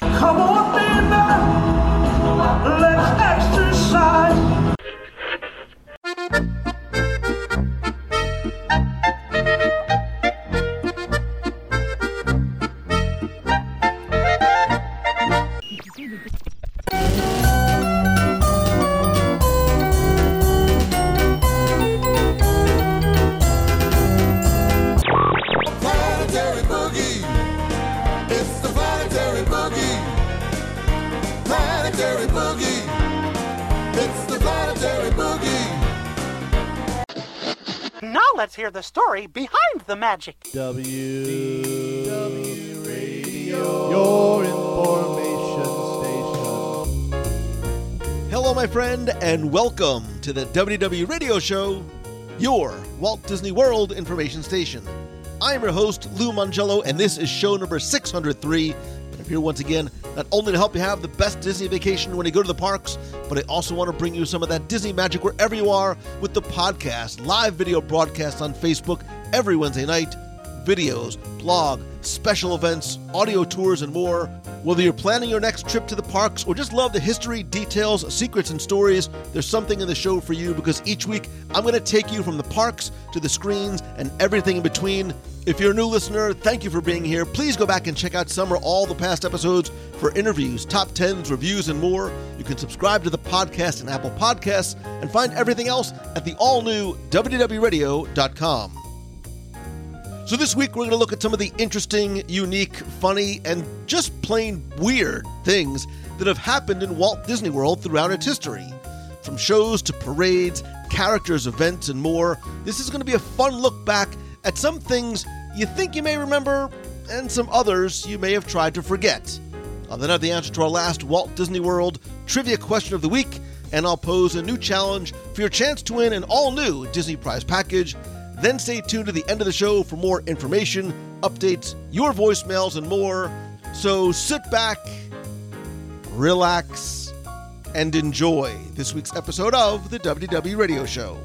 Come on, story behind the magic. WDW Radio, your information station. Hello, my friend, and welcome to the WDW Radio Show, your Walt Disney World information station. I am your host, Lou Mongello, and this is show number 603. And I'm here once again, not only to help you have the best Disney vacation when you go to the parks, but I also want to bring you some of that Disney magic wherever you are with the podcast, live video broadcast on Facebook every Wednesday night, videos, blog, special events, audio tours, and more. Whether you're planning your next trip to the parks or just love the history, details, secrets, and stories, there's something in the show for you because each week I'm going to take you from the parks to the screens and everything in between. If you're a new listener, thank you for being here. Please go back and check out some or all the past episodes for interviews, top 10s, reviews, and more. You can subscribe to the podcast in Apple Podcasts and find everything else at the all new WDWRadio.com. So, this week we're going to look at some of the interesting, unique, funny, and just plain weird things that have happened in Walt Disney World throughout its history. From shows to parades, characters, events, and more, this is going to be a fun look back at some things you think you may remember and some others you may have tried to forget. I'll then have the answer to our last Walt Disney World trivia question of the week, and I'll pose a new challenge for your chance to win an all new Disney Prize package. Then stay tuned to the end of the show for more information, updates, your voicemails, and more. So sit back, relax, and enjoy this week's episode of the WDW Radio Show.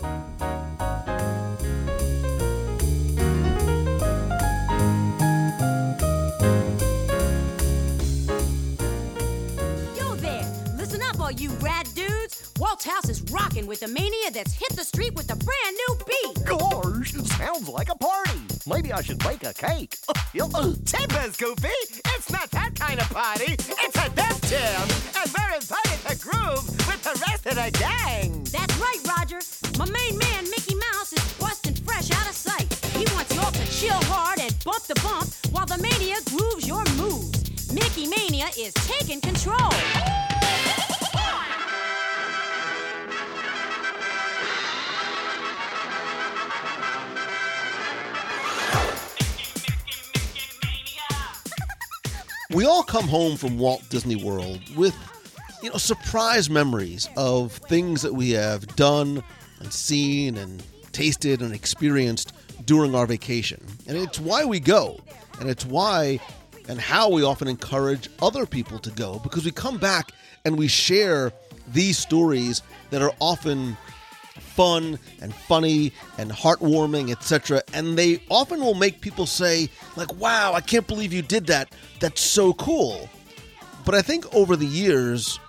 Walt's house is rocking with a mania that's hit the street with a brand new beat! Gosh, sounds like a party. Maybe I should bake a cake. Uh, oh, Timbers, Goofy. It's not that kind of party. It's a death jam. And we're invited to groove with the rest of the gang. That's right, Roger! My main man, Mickey Mouse, is busting fresh out of sight. He wants y'all to chill hard and bump the bump while the mania grooves your moves. Mickey Mania is taking control! We all come home from Walt Disney World with, you know, surprise memories of things that we have done and seen and tasted and experienced during our vacation. And it's why we go. And it's why and how we often encourage other people to go because we come back and we share these stories that are often fun and funny and heartwarming, etc. And they often will make people say, like, wow, I can't believe you did that. That's so cool. But I think over the years,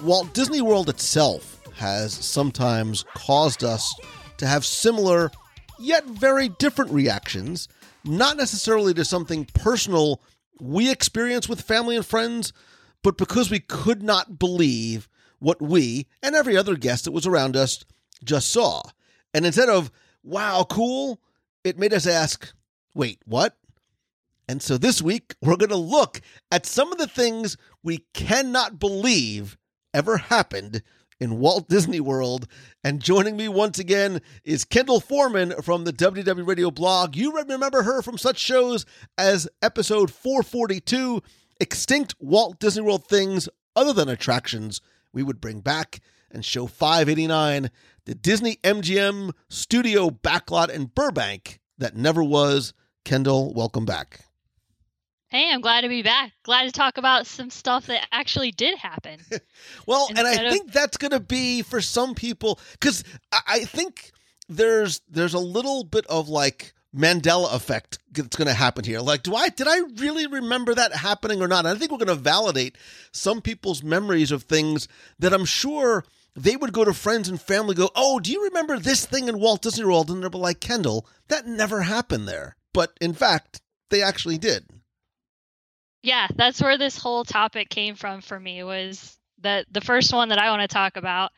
Walt Disney World itself has sometimes caused us to have similar yet very different reactions, not necessarily to something personal we experience with family and friends, but because we could not believe what we and every other guest that was around us just saw. And instead of, wow, cool, it made us ask, wait, what? And so this week, we're going to look at some of the things we cannot believe ever happened in Walt Disney World. And joining me once again is Kendall Foreman from the WDW Radio blog. You remember her from such shows as episode 442 Extinct Walt Disney World Things Other Than Attractions we would bring back, and show 589 the Disney MGM studio backlot in Burbank that never was. Kendall, welcome back. Hey, I'm glad to be back. Glad to talk about some stuff that actually did happen. Well, and I of- think that's going to be for some people because I, I think there's there's a little bit of like Mandela effect that's going to happen here. Like, do I did I really remember that happening or not? And I think we're going to validate some people's memories of things that I'm sure they would go to friends and family, go, "Oh, do you remember this thing in Walt Disney World?" And they'll be like, "Kendall, that never happened there." But in fact, they actually did. Yeah, that's where this whole topic came from for me. Was that the first one that I want to talk about?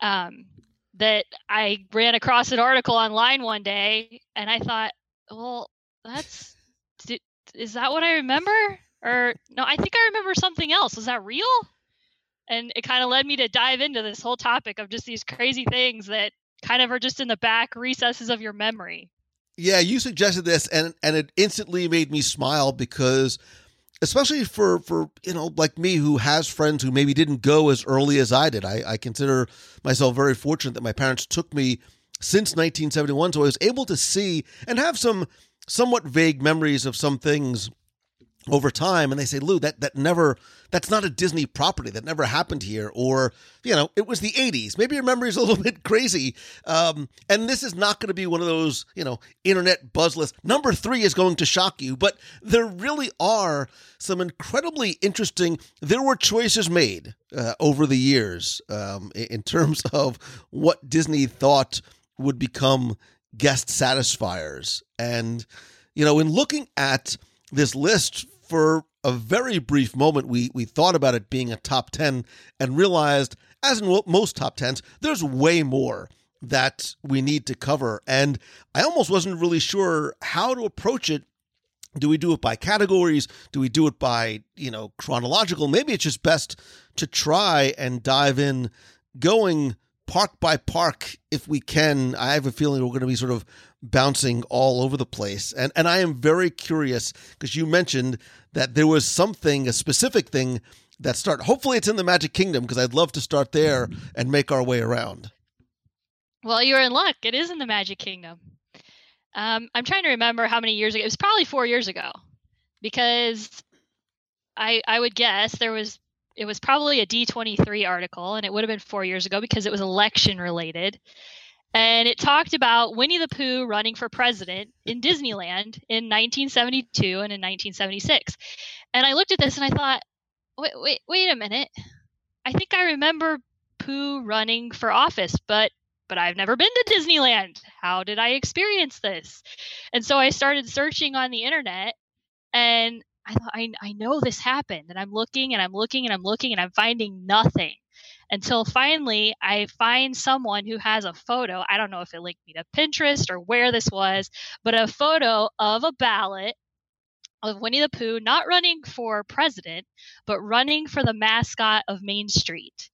Um, that I ran across an article online one day, and I thought, well, that's is that what I remember? Or no, I think I remember something else. Was that real? And it kind of led me to dive into this whole topic of just these crazy things that kind of are just in the back recesses of your memory. Yeah, you suggested this and and it instantly made me smile because especially for for you know like me who has friends who maybe didn't go as early as I did. I, I consider myself very fortunate that my parents took me since 1971 so I was able to see and have some somewhat vague memories of some things over time and they say lou that that never that's not a disney property. That never happened here. Or you know it was the 80s maybe your memory is a little bit crazy. Um, and this is not going to be one of those you know internet buzz lists number three is going to shock you but there really are some incredibly interesting there were choices made uh, over the years um, in terms of what disney thought would become guest satisfiers. And you know in looking at this list for a very brief moment we we thought about it being a top 10 and realized as in most top 10s there's way more that we need to cover. And i almost wasn't really sure how to approach it. Do we do it by categories? Do we do it by you know chronological? Maybe it's just best to try and dive in going park by park if we can. I have a feeling we're going to be sort of bouncing all over the place. And and I am very curious because you mentioned that there was something, a specific thing that start. Hopefully, it's in the Magic Kingdom because I'd love to start there and make our way around. Well, you're in luck. It is in the Magic Kingdom. Um, I'm trying to remember how many years ago. It was probably four years ago, because I I would guess there was it was probably a D23 article, and it would have been four years ago because it was election related and it talked about Winnie the Pooh running for president in Disneyland in 1972 and in 1976. And I looked at this and I thought, wait, wait, wait a minute. I think I remember Pooh running for office, but but I've never been to Disneyland. How did I experience this? And so I started searching on the internet and I thought I, I know this happened and I'm looking and I'm looking and I'm looking and I'm finding nothing until finally I find someone who has a photo. I don't know if it linked me to Pinterest or where this was, but a photo of a ballot of Winnie the Pooh not running for president, but running for the mascot of Main Street.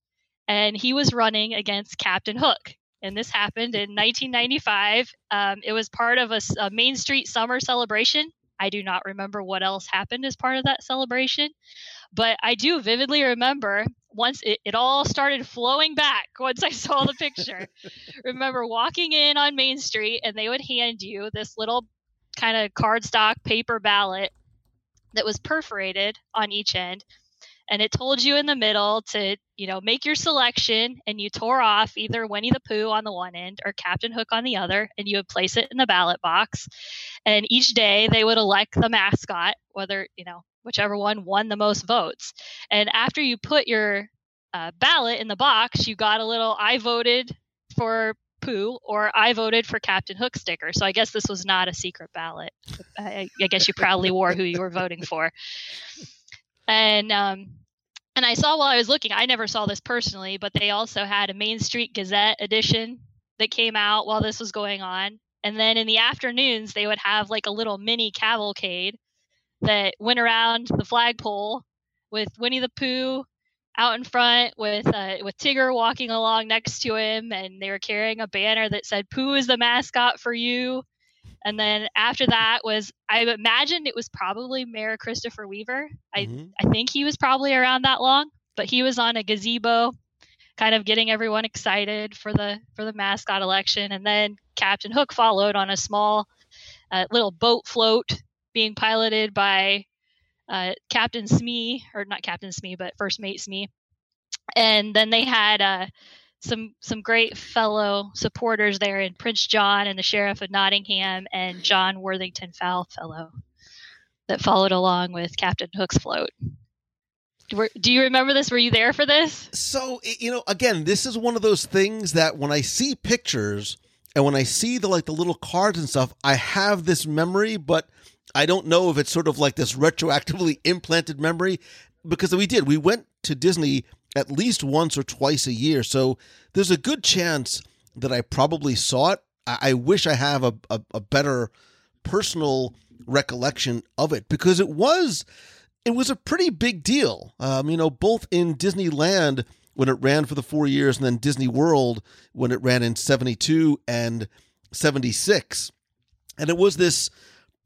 And he was running against Captain Hook. And this happened in 1995. Um, it was part of a, a Main Street summer celebration. I do not remember what else happened as part of that celebration, but I do vividly remember once it, it all started flowing back once I saw the picture. Remember walking in on Main Street and they would hand you this little kind of cardstock paper ballot that was perforated on each end and it told you in the middle to you know make your selection and you tore off either winnie the pooh on the one end or captain hook on the other and you would place it in the ballot box and each day they would elect the mascot whether you know whichever one won the most votes. And after you put your uh, ballot in the box, you got a little I voted for Pooh or I voted for Captain Hook sticker. So I guess this was not a secret ballot. I, I guess you proudly wore who you were voting for. And um, and I saw while I was looking, I never saw this personally, but they also had a Main Street Gazette edition that came out while this was going on. And then in the afternoons, they would have like a little mini cavalcade that went around the flagpole with Winnie the Pooh out in front with uh, with Tigger walking along next to him, and they were carrying a banner that said "Pooh is the mascot for you." And then after that was I imagined it was probably Mayor Christopher Weaver. I mm-hmm. I think he was probably around that long, but he was on a gazebo, kind of getting everyone excited for the for the mascot election. And then Captain Hook followed on a small uh, little boat float being piloted by uh, Captain Smee, or not Captain Smee, but First Mate Smee. And then they had uh, some some great fellow supporters there in Prince John and the Sheriff of Nottingham and John Worthington Fowl Fellow that followed along with Captain Hook's float. Do you remember this? Were you there for this? So you know, again, this is one of those things that when I see pictures and when I see the like the little cards and stuff, I have this memory, but I don't know if it's sort of like this retroactively implanted memory because we did. We went to Disney at least once or twice a year, so there's a good chance that I probably saw it. I, I wish I have a, a, a better personal recollection of it because it was it was a pretty big deal. Um, you know, both in Disneyland when it ran for the four years, and then Disney World when it ran in '72 and '76, and it was this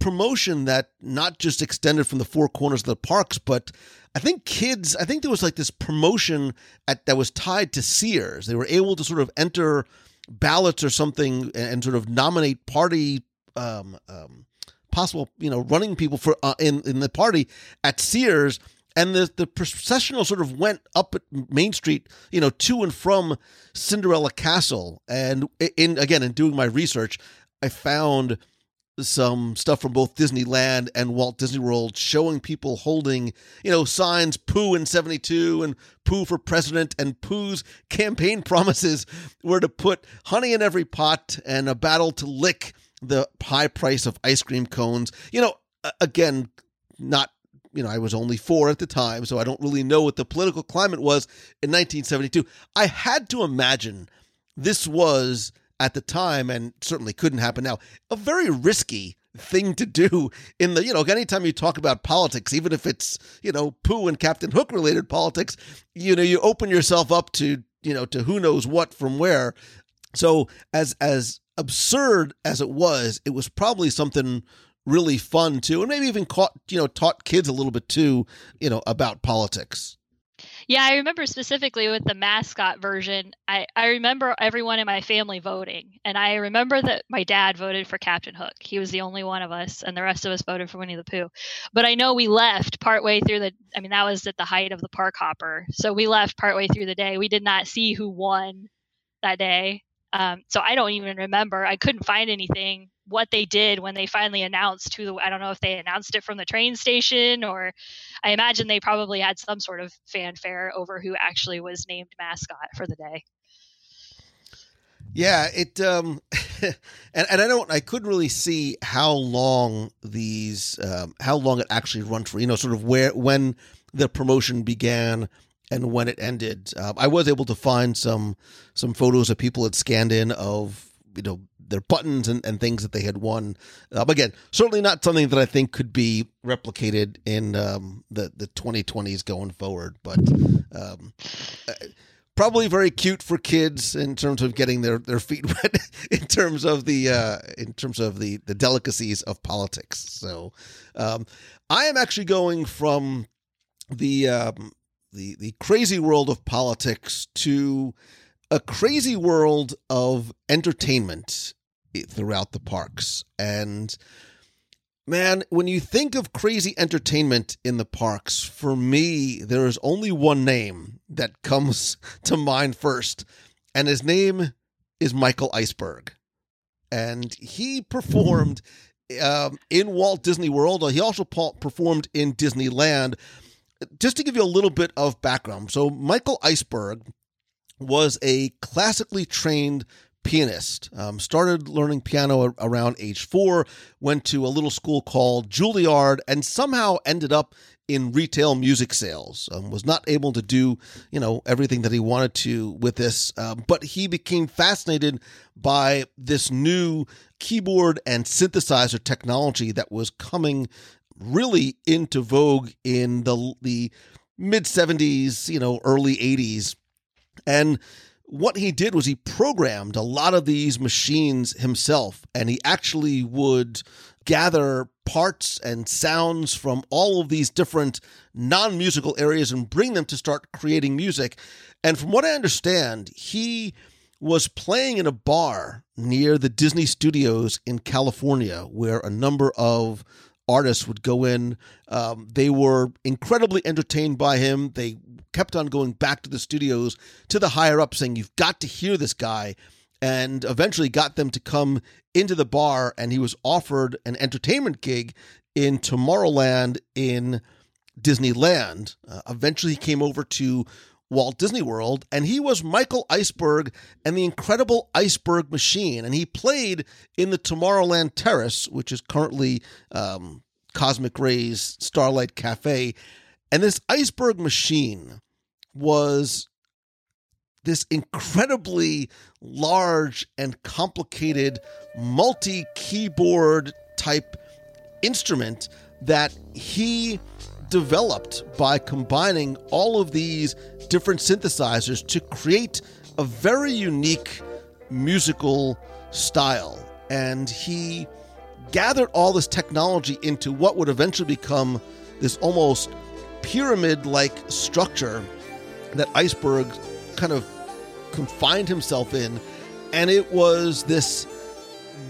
promotion that not just extended from the four corners of the parks, but I think kids. I think there was like this promotion at, that was tied to Sears. They were able to sort of enter ballots or something and, sort of nominate party. Um, um, possible, you know, running people for uh, in in the party at Sears, and the the processional sort of went up Main Street, you know, to and from Cinderella Castle. And in again, in doing my research, I found some stuff from both Disneyland and Walt Disney World showing people holding, you know, signs Pooh in 72 and Pooh for president and Pooh's campaign promises were to put honey in every pot and a battle to lick the high price of ice cream cones. You know, again, not you know, I was only four at the time, so I don't really know what the political climate was in 1972. I had to imagine this was at the time, and certainly couldn't happen now, a very risky thing to do in the, you know, anytime you talk about politics, even if it's, you know, Pooh and Captain Hook related politics, you know, you open yourself up to, you know, to who knows what from where. So as as absurd as it was, it was probably something really fun too, and maybe even caught you know taught kids a little bit too, you know, about politics. Yeah, I remember specifically with the mascot version. I, I remember everyone in my family voting. And I remember that my dad voted for Captain Hook. He was the only one of us, and the rest of us voted for Winnie the Pooh. But I know we left partway through the I mean, that was at the height of the park hopper. So we left partway through the day. We did not see who won that day. Um, so I don't even remember. I couldn't find anything what they did when they finally announced who the, I don't know if they announced it from the train station or I imagine they probably had some sort of fanfare over who actually was named mascot for the day. Yeah, it um and, and I don't I couldn't really see how long these um how long it actually run for, you know, sort of where when the promotion began and when it ended. Um, I was able to find some some photos that people had scanned in of you know their buttons and, and things that they had won. Um, again, certainly not something that I think could be replicated in um, the the 2020s going forward, but um, uh, probably very cute for kids in terms of getting their, their feet wet in terms of the uh, in terms of the the delicacies of politics. So um, I am actually going from the um, the the crazy world of politics to a crazy world of entertainment throughout the parks. And man, when you think of crazy entertainment in the parks, for me, there is only one name that comes to mind first, and his name is Michael Iceberg. And he performed um, in Walt Disney World. He also performed in Disneyland. Just to give you a little bit of background, so Michael Iceberg was a classically trained pianist. Um, started learning piano around age four, went to a little school called Juilliard, and somehow ended up in retail music sales. Um, was not able to do, you know, everything that he wanted to with this, um, but he became fascinated by this new keyboard and synthesizer technology that was coming really into vogue in the the mid 70s, you know, early 80s. And what he did was he programmed a lot of these machines himself, and he actually would gather parts and sounds from all of these different non musical areas and bring them to start creating music. And from what I understand, he was playing in a bar near the Disney studios in California where a number of artists would go in. Um, they were incredibly entertained by him. They kept on going back to the studios to the higher up saying, You've got to hear this guy. And eventually got them to come into the bar, and he was offered an entertainment gig in Tomorrowland in Disneyland. Uh, eventually, he came over to Walt Disney World, and he was Michael Iceberg and the Incredible Iceberg Machine. And he played in the Tomorrowland Terrace, which is currently um, Cosmic Rays Starlight Cafe. And this iceberg machine was this incredibly large and complicated multi keyboard type instrument that he developed by combining all of these different synthesizers to create a very unique musical style. And he gathered all this technology into what would eventually become this almost pyramid like structure that Iceberg kind of confined himself in. And it was this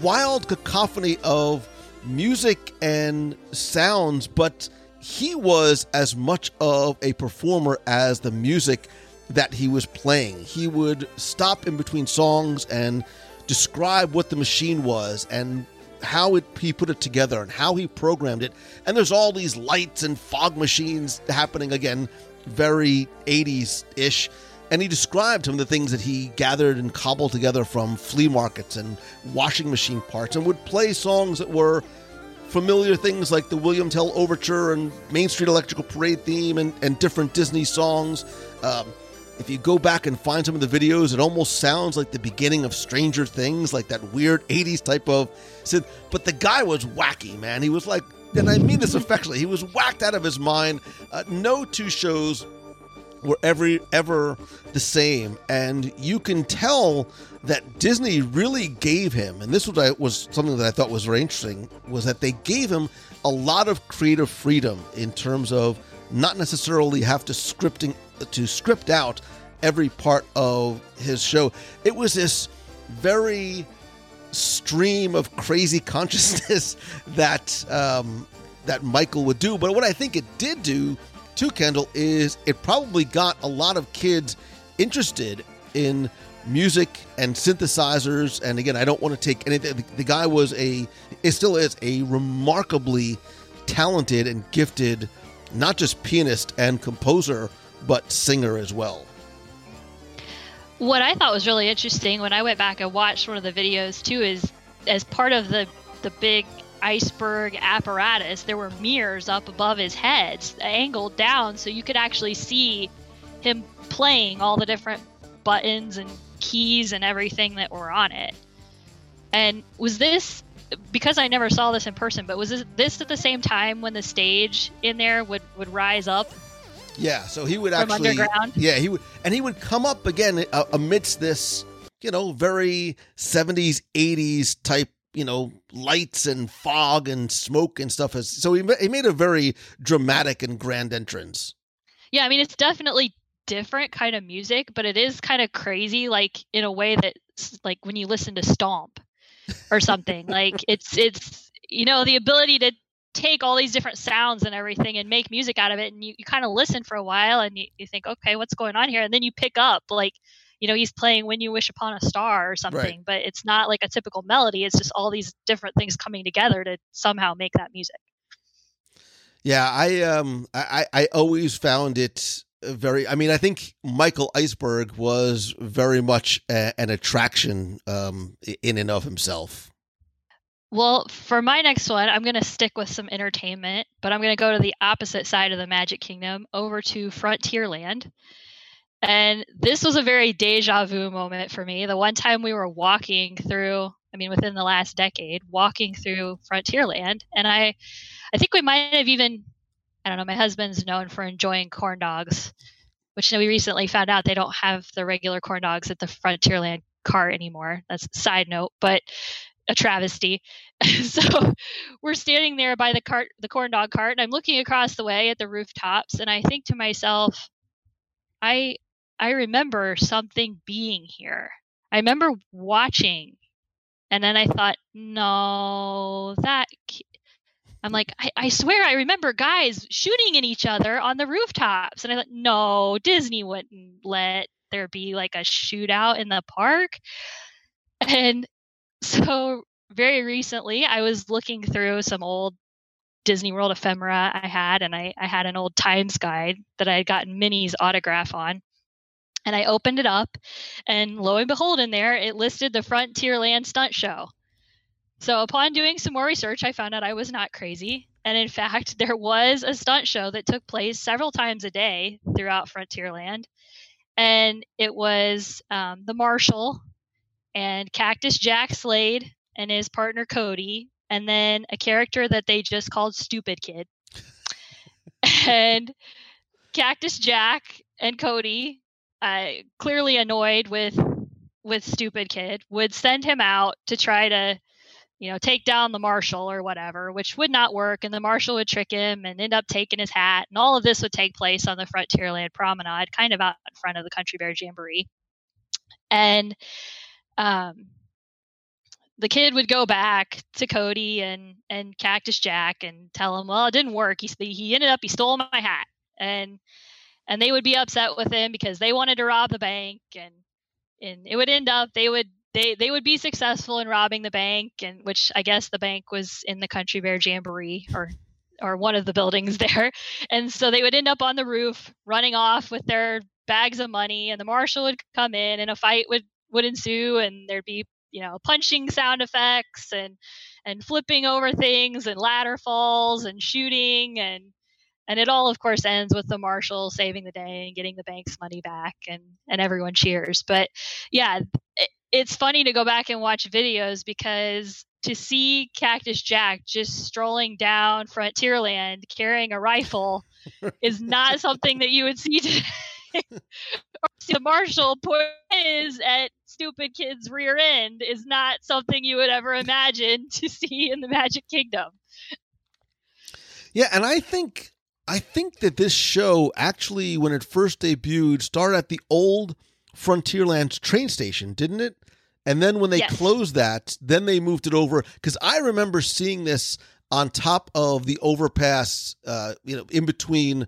wild cacophony of music and sounds, but he was as much of a performer as the music that he was playing. He would stop in between songs and describe what the machine was and how it, he put it together and how he programmed it. And there's all these lights and fog machines happening again, very 80s ish. And he described some of the things that he gathered and cobbled together from flea markets and washing machine parts and would play songs that were familiar things like the William Tell Overture and Main Street Electrical Parade theme and, and different Disney songs. Um, if you go back and find some of the videos, it almost sounds like the beginning of Stranger Things, like that weird 80s type of synth. But the guy was wacky, man. He was like, and I mean this affectionately, he was whacked out of his mind. Uh, no two shows were ever ever the same, and you can tell that Disney really gave him, and this was was something that I thought was very interesting, was that they gave him a lot of creative freedom in terms of not necessarily have to scripting to script out every part of his show. It was this very stream of crazy consciousness that um, that Michael would do. But what I think it did do to Kendall is it probably got a lot of kids interested in music and synthesizers. And again, I don't want to take anything. The guy was a, it still is a remarkably talented and gifted, not just pianist and composer, but singer as well. What I thought was really interesting when I went back and watched one of the videos too is as part of the the big iceberg apparatus, there were mirrors up above his head, angled down, so you could actually see him playing all the different buttons and keys and everything that were on it. And was this because I never saw this in person, but was this, this at the same time when the stage in there would would rise up? Yeah, so he would From actually underground? Yeah, he would and he would come up again uh, amidst this, you know, very 70s 80s type you know lights and fog and smoke and stuff as so he, he made a very dramatic and grand entrance Yeah, I mean it's definitely different kind of music, but it is kind of crazy, like in a way that like when you listen to Stomp or something. like it's it's you know the ability to take all these different sounds and everything and make music out of it, and you, you kind of listen for a while and you, you think, okay, what's going on here, and then you pick up like. You know, he's playing "When You Wish Upon a Star" or something, but it's not like a typical melody. It's just all these different things coming together to somehow make that music. Yeah, I um I I always found it very I mean I think Michael Iceberg was very much a, an attraction um in and of himself. Well, for my next one, I'm going to stick with some entertainment, but I'm going to go to the opposite side of the Magic Kingdom over to Frontierland. And this was a very deja vu moment for me. The one time we were walking through, I mean, within the last decade, walking through Frontierland, and I, I think we might have even, I don't know, my husband's known for enjoying corn dogs, which you know, we recently found out they don't have the regular corn dogs at the Frontierland cart anymore. That's a side note, but a travesty. so we're standing there by the cart, the corn dog cart, and I'm looking across the way at the rooftops, and I think to myself, I I remember something being here. I remember watching, and then I thought, no, that I'm like, I, I swear I remember guys shooting at each other on the rooftops. And I thought, no, Disney wouldn't let there be like a shootout in the park. And so very recently I was looking through some old Disney World ephemera I had, and I, I had an old Times guide that I had gotten Minnie's autograph on. And I opened it up, and lo and behold, in there it listed the Frontierland Stunt Show. So upon doing some more research, I found out I was not crazy. And in fact, there was a stunt show that took place several times a day throughout Frontierland. And it was um, the Marshal and Cactus Jack Slade and his partner Cody, and then a character that they just called Stupid Kid. and Cactus Jack and Cody, uh, clearly annoyed with with Stupid Kid, would send him out to try to, you know, take down the marshal or whatever, which would not work. And the marshal would trick him and end up taking his hat. And all of this would take place on the Frontierland Promenade, kind of out in front of the Country Bear Jamboree. And um, the kid would go back to Cody and and Cactus Jack and tell him, well, it didn't work. He he ended up he stole my hat, and and they would be upset with him because they wanted to rob the bank, and and it would end up they would they they would be successful in robbing the bank, and which I guess the bank was in the Country Bear Jamboree or or one of the buildings there, and so they would end up on the roof running off with their bags of money, and the marshal would come in, and a fight would would ensue, and there'd be you know punching sound effects and and flipping over things and ladder falls and shooting and and it all of course ends with the marshal saving the day and getting the bank's money back and and everyone cheers but yeah it, it's funny to go back and watch videos because to see cactus jack just strolling down frontierland carrying a rifle is not something that you would see today or see the marshal his at stupid kid's rear end is not something you would ever imagine to see in the Magic Kingdom. Yeah, and I think I think that this show actually, when it first debuted, started at the old Frontierland train station, didn't it? And then when they Yes. closed that, then they moved it over because I remember seeing this on top of the overpass, uh, you know, in between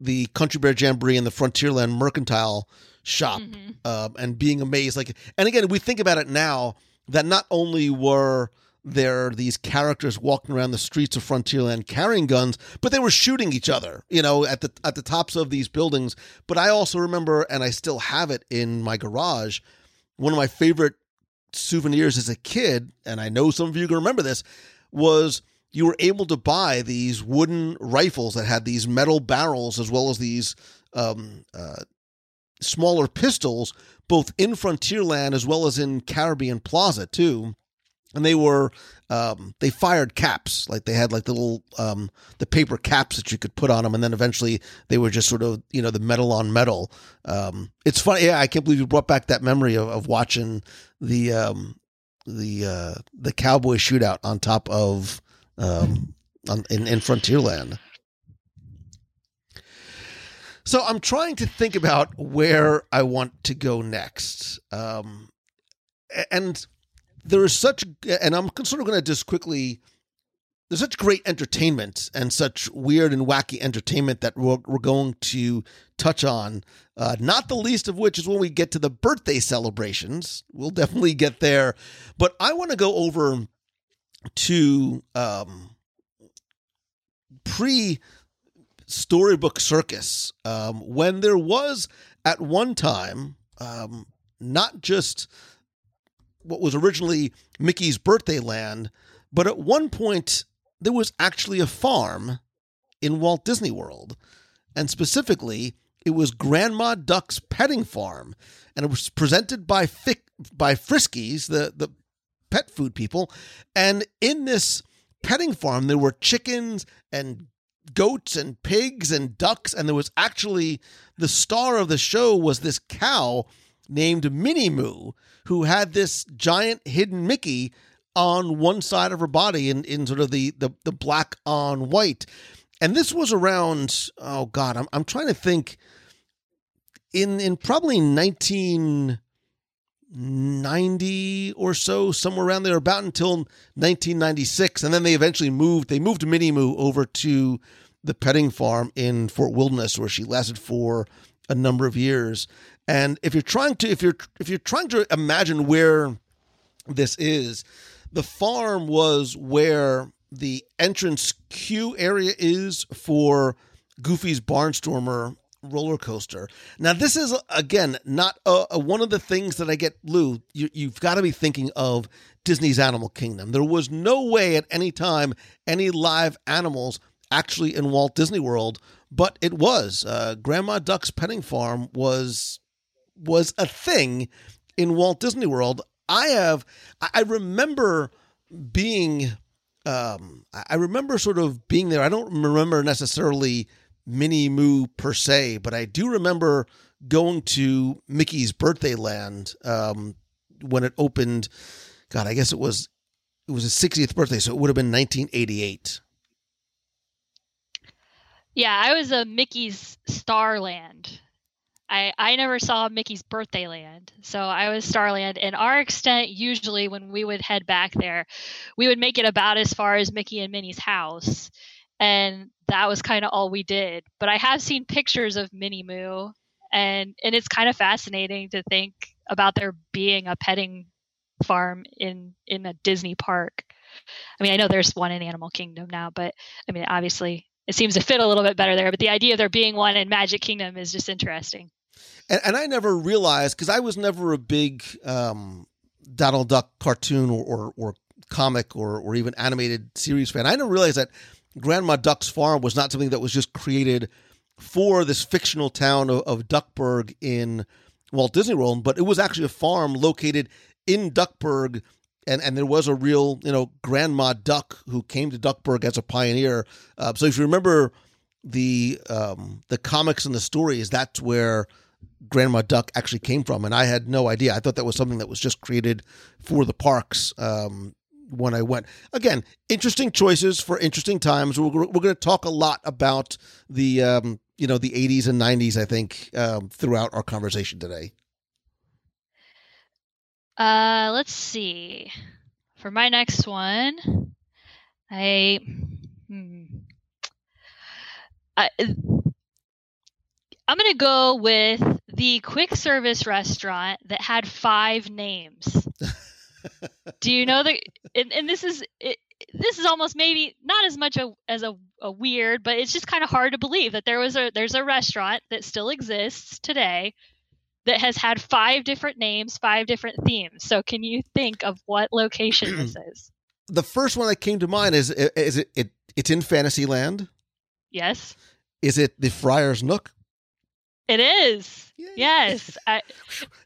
the Country Bear Jamboree and the Frontierland Mercantile shop, um, and being amazed. Like, and again, we think about it now that not only were there are these characters walking around the streets of Frontierland carrying guns, but they were shooting each other, you know, at the at the tops of these buildings. But I also remember, and I still have it in my garage, one of my favorite souvenirs as a kid, and I know some of you can remember this, was you were able to buy these wooden rifles that had these metal barrels as well as these um, uh, smaller pistols, both in Frontierland as well as in Caribbean Plaza too. And they were um, they fired caps like they had like the little um, the paper caps that you could put on them, and then eventually they were just sort of you know the metal on metal. Um, it's funny, yeah. I can't believe you brought back that memory of, of watching the um, the uh, the cowboy shootout on top of um, on, in, in Frontierland. So I'm trying to think about where I want to go next. Um, and there is such, and I'm sort of going to just quickly, there's such great entertainment and such weird and wacky entertainment that we're, we're going to touch on. Uh, not the least of which is when we get to the birthday celebrations. We'll definitely get there. But I want to go over to um, pre storybook circus um, when there was at one time um, not just what was originally Mickey's birthday land, but at one point there was actually a farm in Walt Disney World, and specifically it was Grandma Duck's petting farm, and it was presented by Fick, by Friskies, the the pet food people, and in this petting farm there were chickens and goats and pigs and ducks and there was actually the star of the show was this cow named Minnie Moo who had this giant hidden Mickey on one side of her body in, in sort of the, the the black on white and this was around oh god I'm I'm trying to think in in probably 1990 or so, somewhere around there, about until 1996. And then they eventually moved, they moved Minnie Moo over to the petting farm in Fort Wilderness, where she lasted for a number of years. And if you're trying to, if you're, if you're trying to imagine where this is, the farm was where the entrance queue area is for Goofy's Barnstormer roller coaster. Now, this is again not a, a, one of the things that I get, Lou. You, you've got to be thinking of Disney's Animal Kingdom. There was no way at any time any live animals actually in Walt Disney World, but it was. Uh, Grandma Duck's petting farm was was a thing in Walt Disney World. I have, I remember being, um, I remember sort of being there. I don't remember necessarily Minnie Moo per se, but I do remember going to Mickey's Birthday Land um, when it opened. God, I guess it was it was his 60th birthday, so it would have been 1988. Yeah, I was a Mickey's Starland. I I never saw Mickey's Birthday Land, so I was Starland. And our extent, usually when we would head back there, we would make it about as far as Mickey and Minnie's house, and that was kind of all we did. But I have seen pictures of Minnie Moo, and and it's kind of fascinating to think about there being a petting farm in in a Disney park. I mean, I know there's one in Animal Kingdom now, but I mean, obviously it seems to fit a little bit better there. But the idea of there being one in Magic Kingdom is just interesting. And, and I never realized because I was never a big um, Donald Duck cartoon or, or, or comic or, or even animated series fan. I didn't realize that Grandma Duck's farm was not something that was just created for this fictional town of, of Duckburg in Walt Disney World, but it was actually a farm located in Duckburg. And, and there was a real, you know, Grandma Duck who came to Duckburg as a pioneer. Uh, so if you remember the um, the comics and the stories, that's where Grandma Duck actually came from. And I had no idea. I thought that was something that was just created for the parks. Um, when I went. Again, interesting choices for interesting times. We're, we're going to talk a lot about the um, you know the 80s and 90s. I think um, throughout our conversation today. Uh, let's see. For my next one, I, hmm, I I'm gonna go with the quick service restaurant that had five names. Do you know that? And, and this is it, this is almost maybe not as much a, as a, a weird, but it's just kind of hard to believe that there was a there's a restaurant that still exists today that has had five different names, five different themes. So can you think of what location this is? The first one that came to mind is is it, it it's in Fantasyland? Yes. Is it the Friar's Nook? It is. Yay. Yes. I,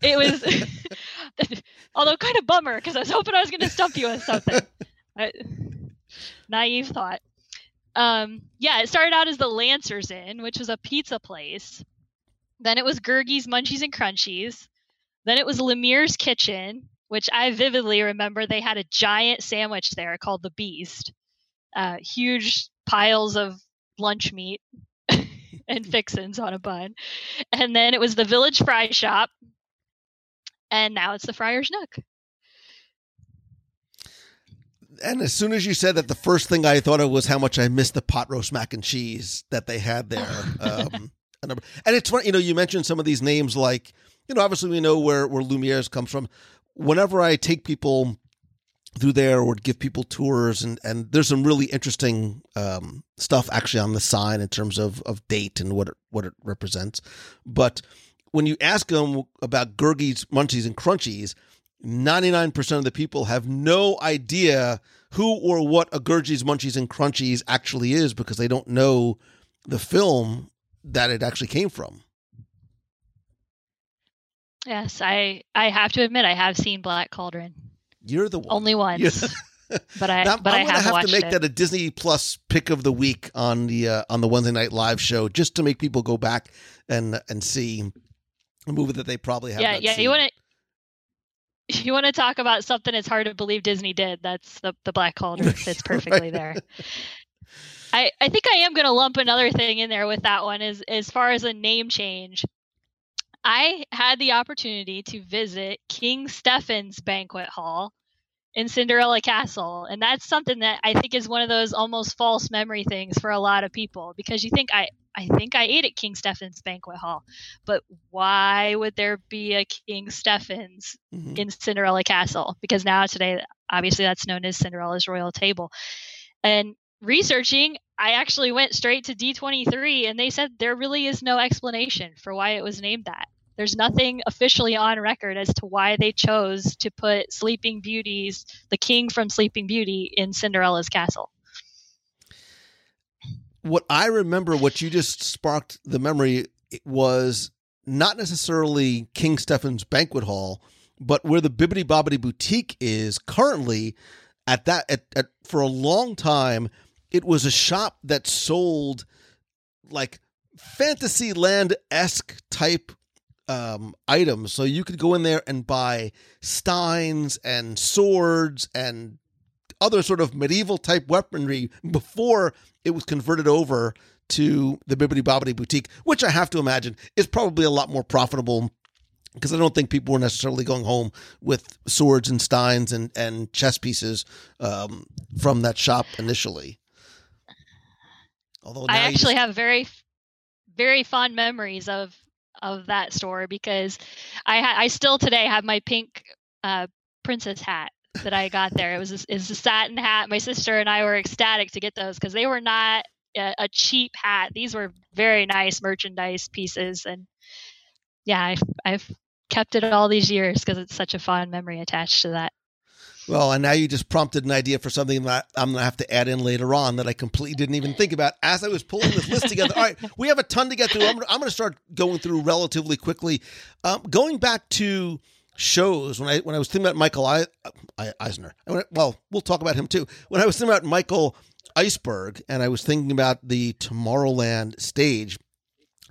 it was, although kind of bummer because I was hoping I was going to stump you with something. I, naive thought. Um, yeah, it started out as the Lancers Inn, which was a pizza place. Then it was Gurgi's Munchies and Crunchies. Then it was Lumiere's Kitchen, which I vividly remember they had a giant sandwich there called the Beast. Uh, huge piles of lunch meat and fixins on a bun. And then it was the Village Fry Shop. And now it's the Friar's Nook. And as soon as you said that, the first thing I thought of was how much I missed the pot roast mac and cheese that they had there. Um, and it's funny, you know, you mentioned some of these names like, you know, obviously we know where, where Lumiere's comes from. Whenever I take people through there or give people tours and and there's some really interesting um, stuff actually on the sign in terms of of date and what it what it represents. But when you ask them about Gurgi's munchies and crunchies 99% of the people have no idea who or what a Gurgi's munchies and crunchies actually is because they don't know the film that it actually came from. Yes i i have to admit i have seen black cauldron you're the one. Only once. but I now, but I'm I have, have to make it. that a Disney Plus pick of the week on the uh, on the Wednesday night live show, just to make people go back and and see a movie that they probably have. Yeah, yeah. Seen. You want to you want to talk about something it's hard to believe Disney did? That's the the Black Cauldron fits perfectly right. there. I I think I am going to lump another thing in there with that one is as far as a name change. I had the opportunity to visit King Stephen's banquet hall in Cinderella Castle. And that's something that I think is one of those almost false memory things for a lot of people because you think I I think I ate at King Stephen's banquet hall. But why would there be a King Stephen's Mhm. in Cinderella Castle? Because now today obviously that's known as Cinderella's royal table. And researching, I actually went straight to D23 and they said there really is no explanation for why it was named that. There's nothing officially on record as to why they chose to put Sleeping Beauty's, the king from Sleeping Beauty, in Cinderella's castle. what I remember, what you just sparked the memory was not necessarily King Stephen's banquet hall, but where the Bibbidi Bobbidi Boutique is currently. At that, at, at for a long time, it was a shop that sold like Fantasyland esque type um, items. So you could go in there and buy steins and swords and other sort of medieval type weaponry before it was converted over to the Bibbidi Bobbidi Boutique, which I have to imagine is probably a lot more profitable because I don't think people were necessarily going home with swords and steins and, and chess pieces um, from that shop initially. Although I actually just- have very, very fond memories of of that store because I ha- I still today have my pink uh, princess hat that I got there. It was a, is a satin hat. My sister and I were ecstatic to get those because they were not a, a cheap hat. These were very nice merchandise pieces, and yeah, I've I've kept it all these years because it's such a fond memory attached to that. Well, and now you just prompted an idea for something that I'm going to have to add in later on that I completely didn't even think about as I was pulling this list together. All right, we have a ton to get through. I'm, I'm going to start going through relatively quickly. Um, going back to shows when I when I was thinking about Michael I, I, Eisner. I well, we'll talk about him too. When I was thinking about Michael Iceberg and I was thinking about the Tomorrowland stage.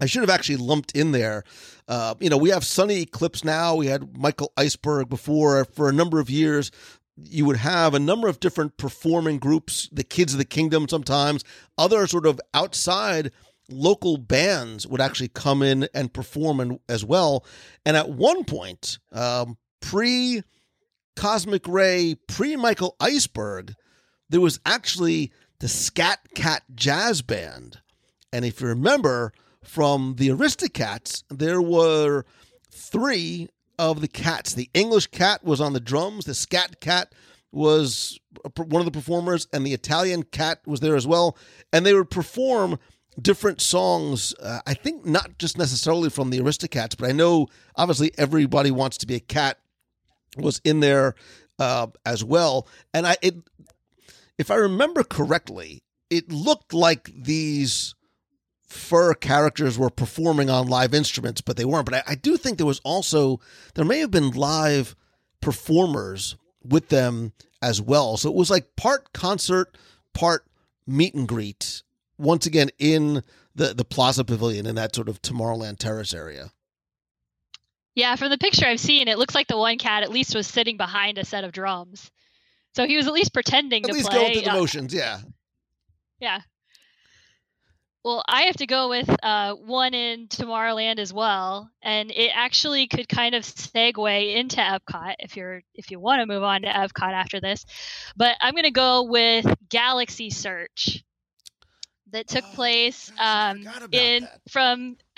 I should have actually lumped in there. Uh, you know, we have Sunny Eclipse now. We had Michael Iceberg before for a number of years. You would have a number of different performing groups, the Kids of the Kingdom sometimes, other sort of outside local bands would actually come in and perform in, as well. And at one point, um, pre Cosmic Ray, pre Michael Iceberg, there was actually the Scat Cat Jazz Band. And if you remember from the Aristocats, there were three of the cats. The English cat was on the drums, the Scat Cat was one of the performers, and the Italian cat was there as well. And they would perform different songs. Uh, I think not just necessarily from the Aristocats, but I know obviously everybody wants to be a cat was in there uh, as well. And I, it, if I remember correctly, it looked like these fur characters were performing on live instruments, but they weren't. But I, I do think there was also there may have been live performers with them as well. So it was like part concert, part meet and greet. Once again in the the Plaza Pavilion in that sort of Tomorrowland Terrace area. Yeah, from the picture I've seen, it looks like the one cat at least was sitting behind a set of drums. So he was at least pretending At to least play. going through the uh, motions, yeah. Yeah. Well, I have to go with uh, one in Tomorrowland as well, and it actually could kind of segue into Epcot if you're if you want to move on to Epcot after this. But I'm going to go with Galaxy Search that took Oh, place um, in that. from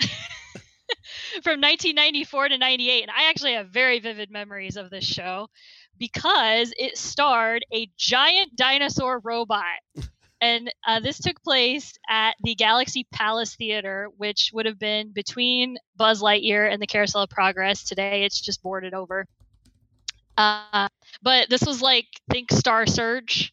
from 1994 to 98, and I actually have very vivid memories of this show because it starred a giant dinosaur robot and uh, this took place at the Galaxy Palace Theater, which would have been between Buzz Lightyear and the Carousel of Progress. Today, it's just boarded over. Uh, but this was like think Star Search.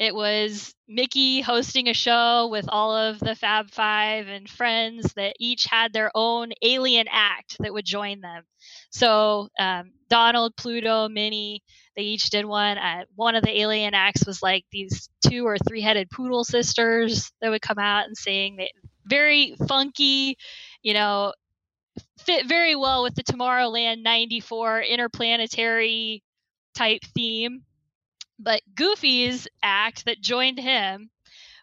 It was Mickey hosting a show with all of the Fab Five and friends that each had their own alien act that would join them. So um, Donald, Pluto, Minnie, they each did one. Uh, one of the alien acts was like these two or three headed poodle sisters that would come out and sing. They, very funky, you know, fit very well with the Tomorrowland 94 interplanetary type theme. But Goofy's act that joined him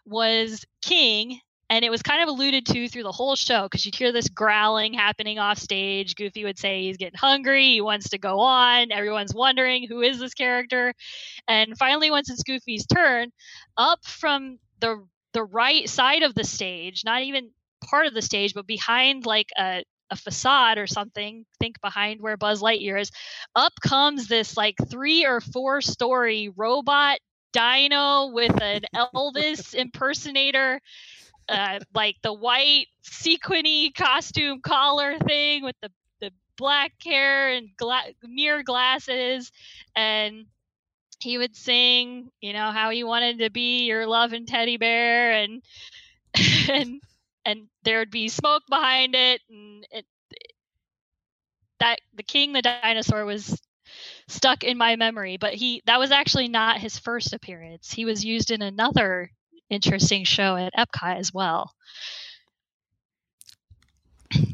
was King, and it was kind of alluded to through the whole show because you'd hear this growling happening off stage. Goofy would say he's getting hungry, he wants to go on. Everyone's wondering who is this character, and finally, once it's Goofy's turn, up from the the right side of the stage, not even part of the stage, but behind like a a facade or something, think behind where Buzz Lightyear is, up comes this like three or four story robot dino with an Elvis impersonator, uh, like the white sequiny costume collar thing with the, the black hair and gla- mirror glasses. And he would sing, you know, how he wanted to be your loving teddy bear and and and there would be smoke behind it and it, that the king the dinosaur was stuck in my memory but he that was actually not his first appearance he was used in another interesting show at epcot as well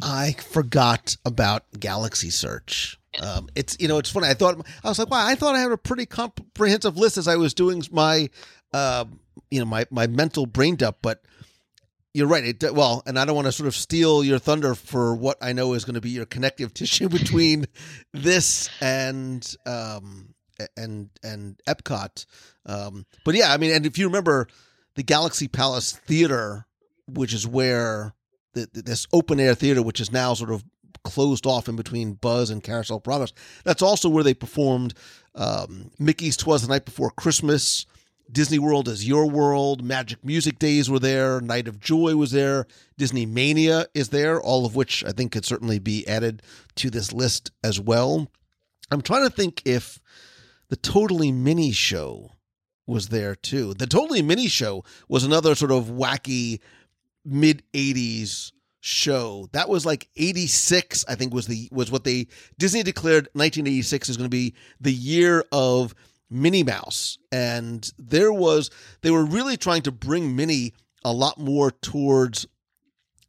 I forgot about Galaxy Search. Um, it's you know it's funny. I thought I was like, wow, I thought I had a pretty comprehensive list as I was doing my uh, you know my my mental brain dump, but you're right. It, well, and I don't want to sort of steal your thunder for what I know is going to be your connective tissue between this and um, and and Epcot. Um, but yeah, I mean, and if you remember the Galaxy Palace Theater, which is where the, this open air theater, which is now sort of closed off in between Buzz and Carousel Progress. That's also where they performed um, Mickey's Twas the Night Before Christmas. Disney World is Your World. Magic Music Days were there. Night of Joy was there. Disney Mania is there, all of which I think could certainly be added to this list as well. I'm trying to think if the Totally Minnie Show was there too. The Totally Minnie Show was another sort of wacky mid 80s show. That was like 86, I think was the was what they Disney declared 1986 is going to be the year of Minnie Mouse. And there was they were really trying to bring Minnie a lot more towards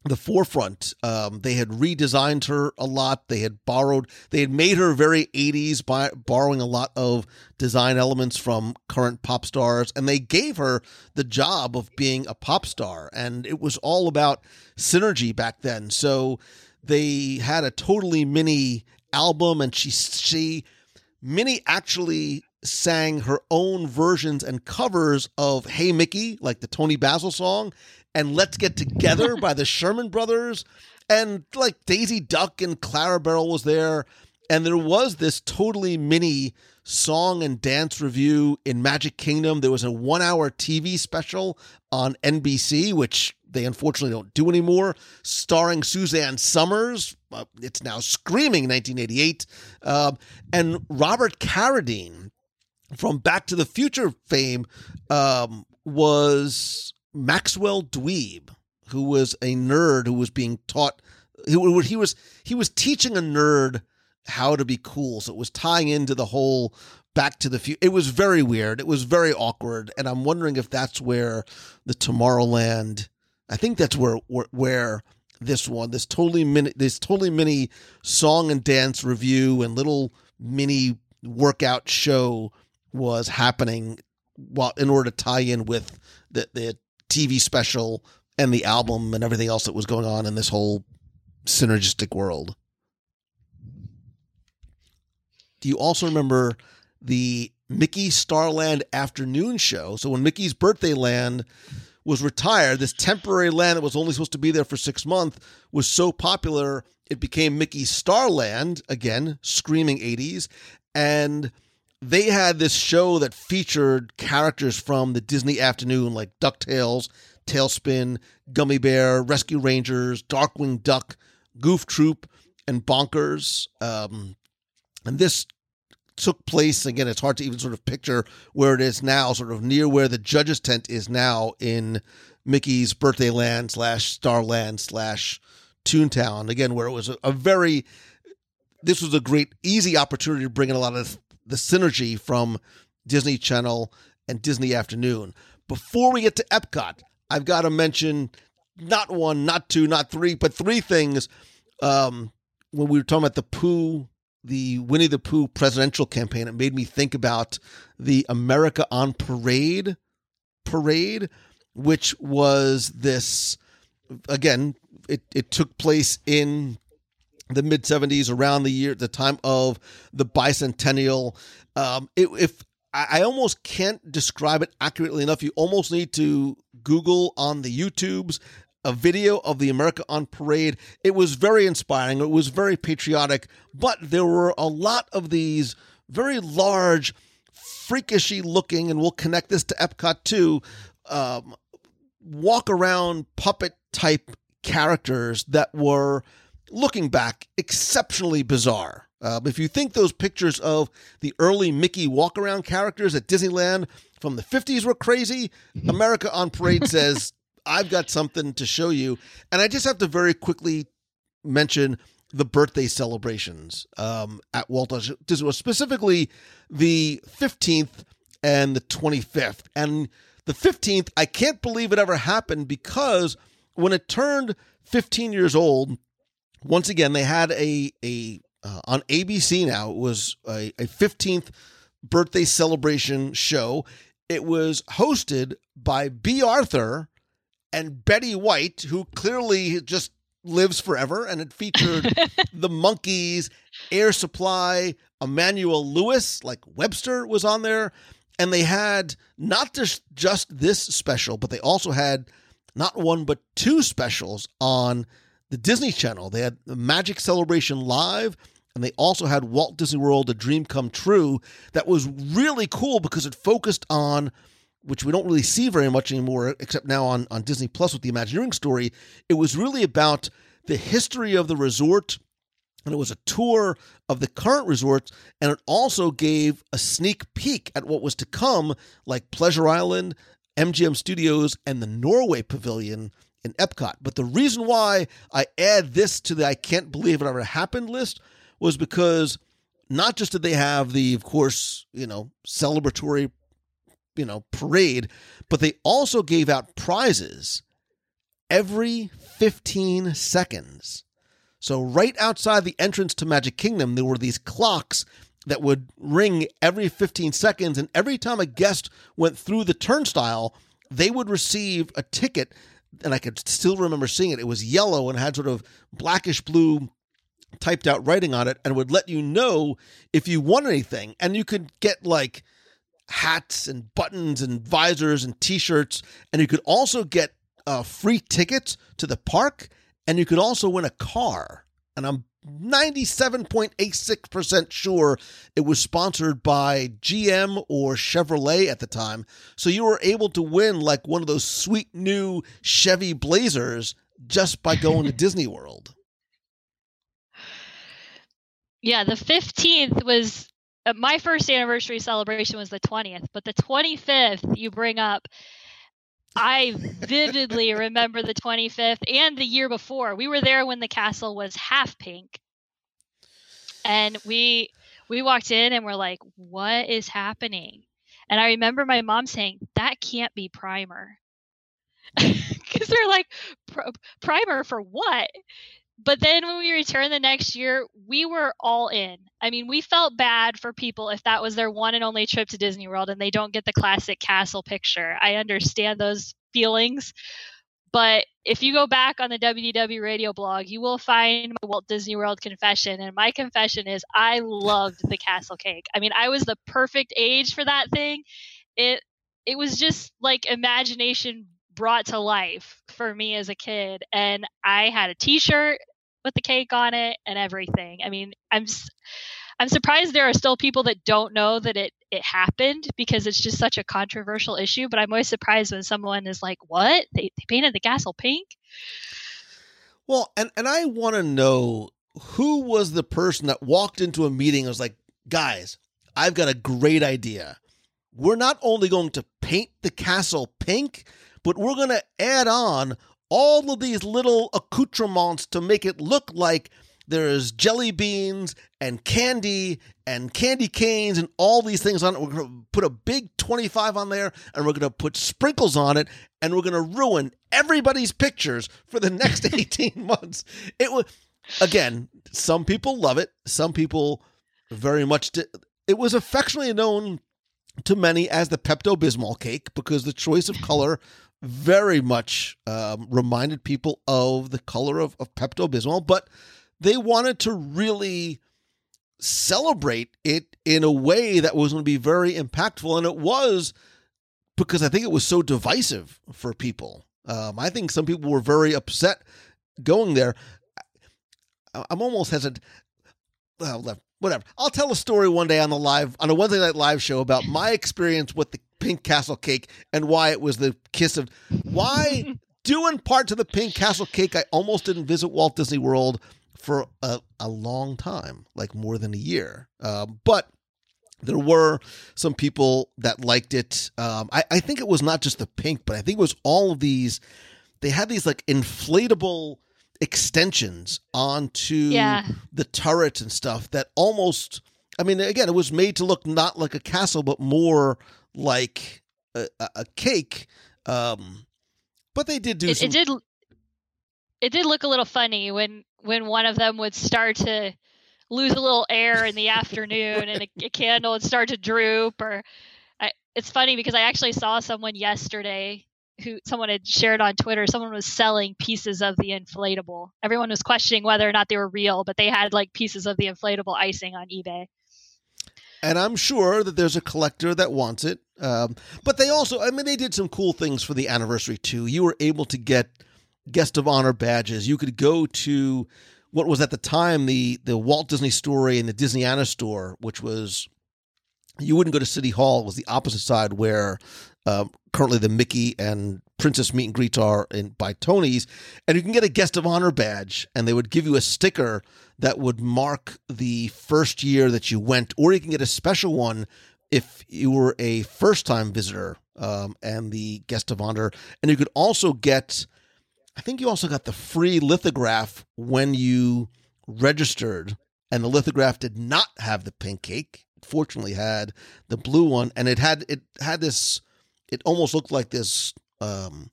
the forefront. Um, they had redesigned her a lot. They had borrowed, they had made her very 80s by borrowing a lot of design elements from current pop stars. And they gave her the job of being a pop star. And it was all about synergy back then. So they had a totally Minnie album and she, she, Minnie actually sang her own versions and covers of Hey Mickey, like the Toni Basil song, and Let's Get Together by the Sherman Brothers. And like Daisy Duck and Clarabelle was there. And there was this totally Minnie song and dance review in Magic Kingdom. There was a one hour TV special on NBC, which they unfortunately don't do anymore, starring Suzanne Somers. Uh, it's now screaming 1988. Uh, and Robert Carradine from Back to the Future fame um, was Maxwell Dweeb, who was a nerd who was being taught. He, he was he was teaching a nerd how to be cool. So it was tying into the whole Back to the Future. It was very weird. It was very awkward, and I'm wondering if that's where the Tomorrowland. I think that's where where, where this one, this totally Minnie, this totally Minnie song and dance review and little mini workout show was happening while in order to tie in with the the TV special and the album and everything else that was going on in this whole synergistic world. Do you also remember the Mickey Starland afternoon show? So when Mickey's Birthday Land was retired, this temporary land that was only supposed to be there for six months was so popular it became Mickey Starland again, screaming 80s, and they had this show that featured characters from the Disney afternoon, like DuckTales, TaleSpin, Gummi Bear, Rescue Rangers, Darkwing Duck, Goof Troop, and Bonkers. Um, and this took place again. It's hard to even sort of picture where it is now, sort of near where the judges' tent is now in Mickey's Birthday Land slash Starland slash Toontown. Again, where it was a, a very this was a great easy opportunity to bring in a lot of the synergy from Disney Channel and Disney Afternoon. Before we get to Epcot, I've got to mention not one, not two, not three, but three things. Um, when we were talking about the Pooh, the Winnie the Pooh presidential campaign, it made me think about the America on Parade parade, which was this again, it, it took place in the mid 70s around the year the time of the bicentennial. Um it, if I, almost can't describe it accurately enough. You almost need to google on the youtubes a video of the america on parade. It was very inspiring. It was very patriotic but there were a lot of these very large freakishy looking and we'll connect this to epcot too um, walk around puppet type characters that were looking back, exceptionally bizarre. Um, if you think those pictures of the early Mickey walk around characters at Disneyland from the 50s were crazy, America on Parade says, I've got something to show you. And I just have to very quickly mention the birthday celebrations um, at Walt Disney World, specifically the 15th and the 25th. And the 15th, I can't believe it ever happened because when it turned 15 years old, once again they had a a uh, on ABC now it was a, a 15th birthday celebration show. It was hosted by Bea Arthur and Betty White, who clearly just lives forever, and it featured the Monkees, Air Supply, Emmanuel Lewis, like Webster was on there, and they had not just just this special, but they also had not one but two specials on the Disney Channel. They had Magic Celebration Live, and they also had Walt Disney World: A Dream Come True. That was really cool because it focused on, which we don't really see very much anymore, except now on on Disney Plus with the Imagineering story. It was really about the history of the resort. And it was a tour of the current resorts, and it also gave a sneak peek at what was to come, like Pleasure Island, MGM Studios, and the Norway Pavilion in Epcot. But the reason why I add this to the I can't believe it ever happened list was because not just did they have the, of course, you know, celebratory, you know, parade, but they also gave out prizes every 15 seconds. So right outside the entrance to Magic Kingdom, there were these clocks that would ring every 15 seconds. And every time a guest went through the turnstile, they would receive a ticket. And I could still remember seeing it. It was yellow and had sort of blackish blue typed out writing on it and would let you know if you won anything. And you could get like hats and buttons and visors and t shirts. And you could also get uh, free tickets to the park. And you could also win a car. And I'm 97.86% sure it was sponsored by GM or Chevrolet at the time. So you were able to win like one of those sweet new Chevy Blazers just by going to Disney World. Yeah, the 15th was uh, my first anniversary celebration was the 20th, but the 25th you bring up I vividly remember the 25th and the year before. We were there when the castle was half pink. And we we walked in and we're like, "What is happening?" And I remember my mom saying, "That can't be primer." Cuz they're like, "Primer for what?" But then when we returned the next year, we were all in. I mean, we felt bad for people if that was their one and only trip to Disney World and they don't get the classic castle picture. I understand those feelings. But if you go back on the WDW radio blog, you will find my Walt Disney World confession. And my confession is I loved the castle cake. I mean, I was the perfect age for that thing. It it was just like imagination brought to life for me as a kid and i had a t-shirt with the cake on it and everything. I mean i'm i'm surprised there are still people that don't know that it it happened because it's just such a controversial issue but i'm always surprised when someone is like what? They, they painted the castle pink? Well and and i want to know who was the person that walked into a meeting and was like guys i've got a great idea. We're not only going to paint the castle pink but we're going to add on all of these little accoutrements to make it look like there's jelly beans and candy and candy canes and all these things on it. We're going to put a big 25 on there and we're going to put sprinkles on it and we're going to ruin everybody's pictures for the next 18 months. It was, again, some people love it. Some people very much did. It was affectionately known to many as the Pepto Bismol cake because the choice of color very much um, reminded people of the color of, of Pepto Bismol, but they wanted to really celebrate it in a way that was going to be very impactful. And it was because I think it was so divisive for people. Um, I think some people were very upset going there. I- I'm almost hesitant. Well, whatever. I'll tell a story one day on the live on a Wednesday night live show about my experience with the pink castle cake and why it was the kiss of why due in part to the pink castle cake I almost didn't visit Walt Disney World for a, a long time, like more than a year. Um, but there were some people that liked it. Um, I, I think it was not just the pink, but I think it was all of these. They had these like inflatable extensions onto Yeah. the turret and stuff that almost. I mean, again, it was made to look not like a castle, but more like a, a, cake. Um, but they did do It, some. it did. It did look a little funny when when one of them would start to lose a little air in the afternoon, and a, a candle would start to droop. Or I, it's funny because I actually saw someone yesterday who someone had shared on Twitter. Someone was selling pieces of the inflatable. Everyone was questioning whether or not they were real, but they had like pieces of the inflatable icing on eBay. and I'm sure that there's a collector that wants it. Um, but they also, I mean, they did some cool things for the anniversary too. You were able to get guest of honor badges. You could go to what was at the time the the Walt Disney Story and the Disneyana store, which was you wouldn't go to City Hall. It was the opposite side where um, currently the Mickey and Princess meet and greets are in by Tony's, and you can get a guest of honor badge, and they would give you a sticker that would mark the first year that you went, or you can get a special one if you were a first time visitor um, and the guest of honor, and you could also get. I think you also got the free lithograph when you registered, and the lithograph did not have the pink cake. It fortunately, had the blue one, and it had it had this. It almost looked like this um,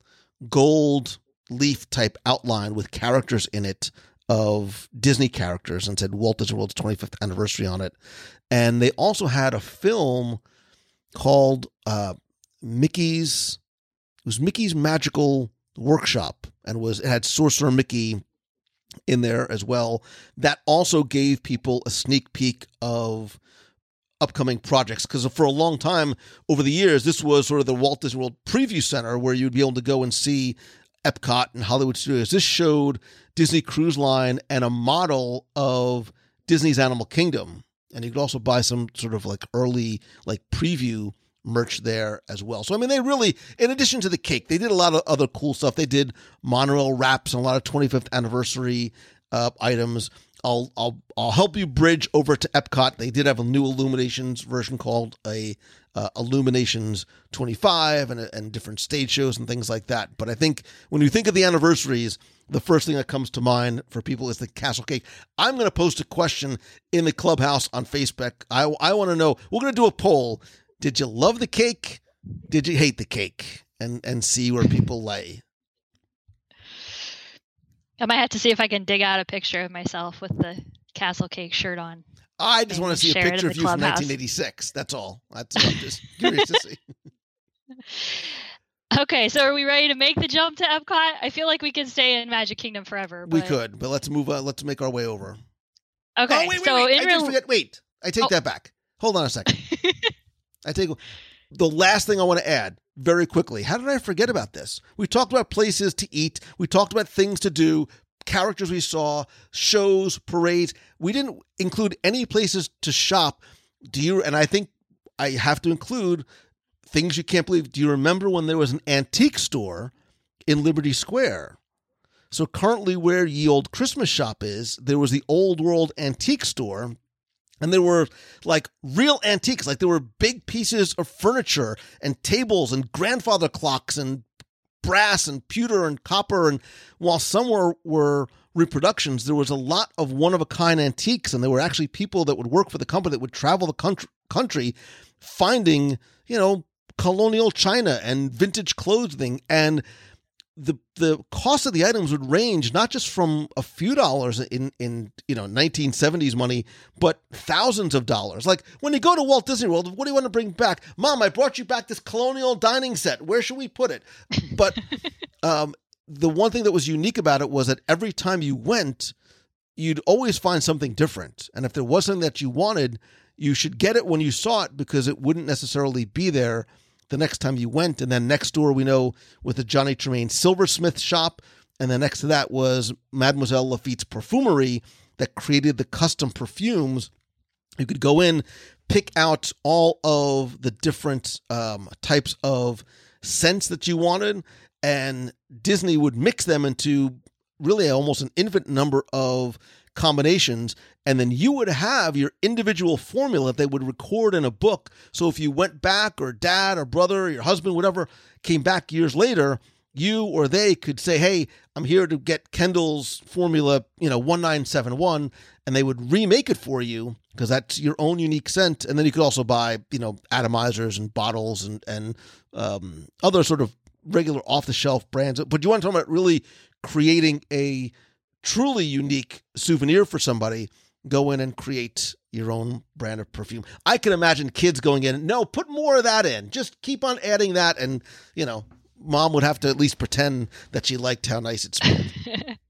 gold leaf type outline with characters in it of Disney characters, and said Walt Disney World's 25th anniversary on it. And they also had a film called uh, Mickey's. It was Mickey's Magical Workshop, and was it had Sorcerer Mickey in there as well. That also gave people a sneak peek of upcoming projects because for a long time over the years, this was sort of the Walt Disney World Preview Center where you'd be able to go and see Epcot and Hollywood Studios. This showed Disney Cruise Line and a model of Disney's Animal Kingdom, and you could also buy some sort of like early like preview merch there as well. So I mean, they really, in addition to the cake, they did a lot of other cool stuff. They did monorail wraps and a lot of 25th anniversary uh, items. I'll I'll I'll help you bridge over to Epcot. They did have a new Illuminations version called a uh, Illuminations 25 and and different stage shows and things like that. But I think when you think of the anniversaries, the first thing that comes to mind for people is the castle cake. I'm going to post a question in the clubhouse on Facebook. I I want to know. We're going to do a poll. Did you love the cake? Did you hate the cake? And and see where people lay. I might have to see if I can dig out a picture of myself with the castle cake shirt on. I just want to see a share it in picture of you from 1986. That's all. That's I'm just curious to see. Okay, so are we ready to make the jump to Epcot? I feel like we could stay in Magic Kingdom forever. We could, but let's move on. Let's make our way over. Okay, oh, wait, wait, so wait. in I real, did forget. Wait, I take Oh. that back. Hold on a second. I take the last thing I want to add very quickly. How did I forget about this? We talked about places to eat. We talked about things to do, characters we saw, shows, parades. We didn't include any places to shop. Do you? And I think I have to include things you can't believe. Do you remember when there was an antique store in Liberty Square? So currently, where Ye Old Christmas Shop is, there was the Old World Antique Store, and there were like real antiques, like there were big pieces of furniture and tables and grandfather clocks and brass and pewter and copper. And while some were were reproductions, there was a lot of one of a kind antiques, and there were actually people that would work for the company that would travel the country, country finding you know colonial china and vintage clothing and the the cost of the items would range not just from a few dollars in in you know 1970s money, but thousands of dollars. Like when you go to Walt Disney World, what do you want to bring back? Mom, I brought you back this colonial dining set. Where should we put it? But um, the one thing that was unique about it was that every time you went, you'd always find something different. And if there was something that you wanted, you should get it when you saw it because it wouldn't necessarily be there the next time you went. And then next door, we know with the Johnny Tremain silversmith shop. And then next to that was Mademoiselle Lafitte's perfumery that created the custom perfumes. You could go in, pick out all of the different um, types of scents that you wanted, and Disney would mix them into really almost an infinite number of combinations and then you would have your individual formula that they would record in a book. So if you went back or dad or brother or your husband whatever came back years later you or they could say hey i'm here to get kendall's formula you know 1971 and they would remake it for you because that's your own unique scent. And then you could also buy you know atomizers and bottles and and um, other sort of regular off the shelf brands. But do you want to talk about really creating a truly unique souvenir for somebody, go in and create your own brand of perfume. I can imagine kids going in, no, put more of that in. Just keep on adding that. And, you know, mom would have to at least pretend that she liked how nice it smelled.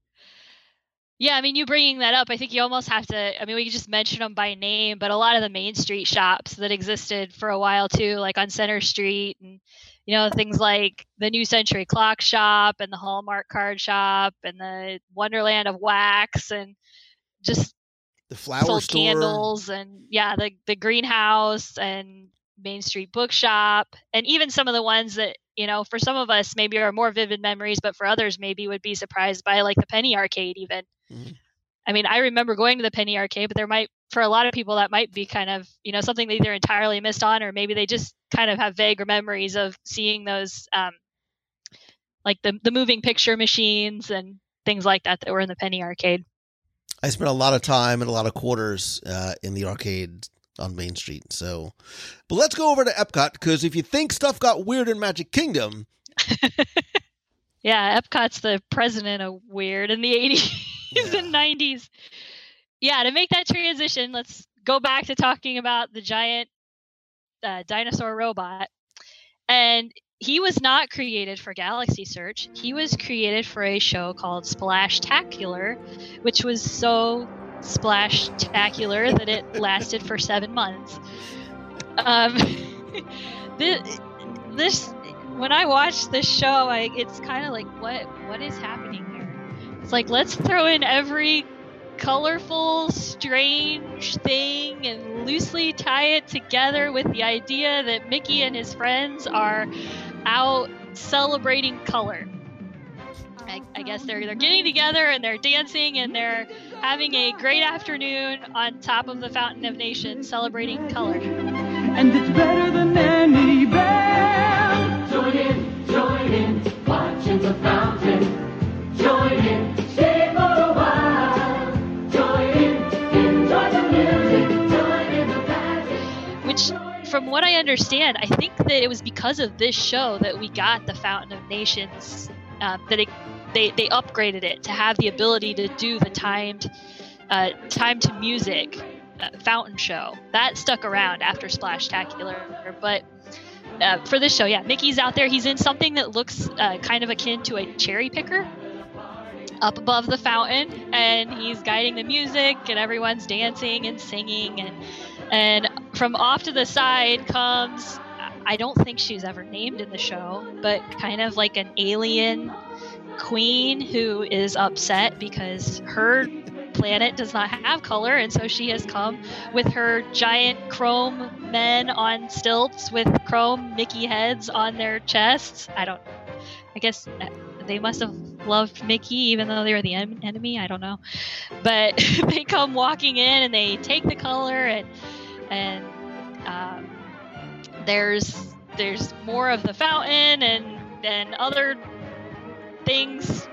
Yeah, I mean, you bringing that up, I think you almost have to. I mean, we could just mention them by name, but a lot of the Main Street shops that existed for a while too, like on Center Street, and you know things like the New Century Clock Shop and the Hallmark Card Shop and the Wonderland of Wax, and just the flower sold store. candles and yeah, the the greenhouse and Main Street Bookshop, and even some of the ones that you know for some of us maybe are more vivid memories, but for others maybe would be surprised by, like the Penny Arcade even. Mhm. I mean, I remember going to the Penny Arcade, but there might, for a lot of people, that might be kind of, you know, something they either entirely missed on, or maybe they just kind of have vague memories of seeing those, um, like the the moving picture machines and things like that that were in the Penny Arcade. I spent a lot of time and a lot of quarters uh, in the arcade on Main Street. So, but let's go over to Epcot because if you think stuff got weird in Magic Kingdom, Yeah, Epcot's the president of weird in the 80s Yeah. and 90s. Yeah, to make that transition, let's go back to talking about the giant uh, dinosaur robot. And he was not created for Galaxy Search. He was created for a show called Splashtacular, which was so splashtacular that it lasted for seven months. Um, this, this when I watch this show, I it's kind of like what what is happening? It's like let's throw in every colorful, strange thing and loosely tie it together with the idea that Mickey and his friends are out celebrating color. I, I guess they're they're getting together and they're dancing and they're having a great afternoon on top of the Fountain of Nations celebrating color. and it's better from what i understand i think that it was because of this show that we got the fountain of nations um, that it, they, they upgraded it to have the ability to do the timed uh, time to music uh, fountain show. That stuck around after splashtacular but uh, for this show yeah mickey's out there. He's in something that looks uh, kind of akin to a cherry picker up above the fountain and he's guiding the music and everyone's dancing and singing and and from off to the side comes I don't think she's ever named in the show, but kind of like an alien queen who is upset because her planet does not have color and so she has come with her giant chrome men on stilts with chrome Mickey heads on their chests. I don't I guess they must have loved Mickey even though they were the en- enemy. I don't know. But they come walking in and they take the color and and um, there's there's more of the fountain and and other things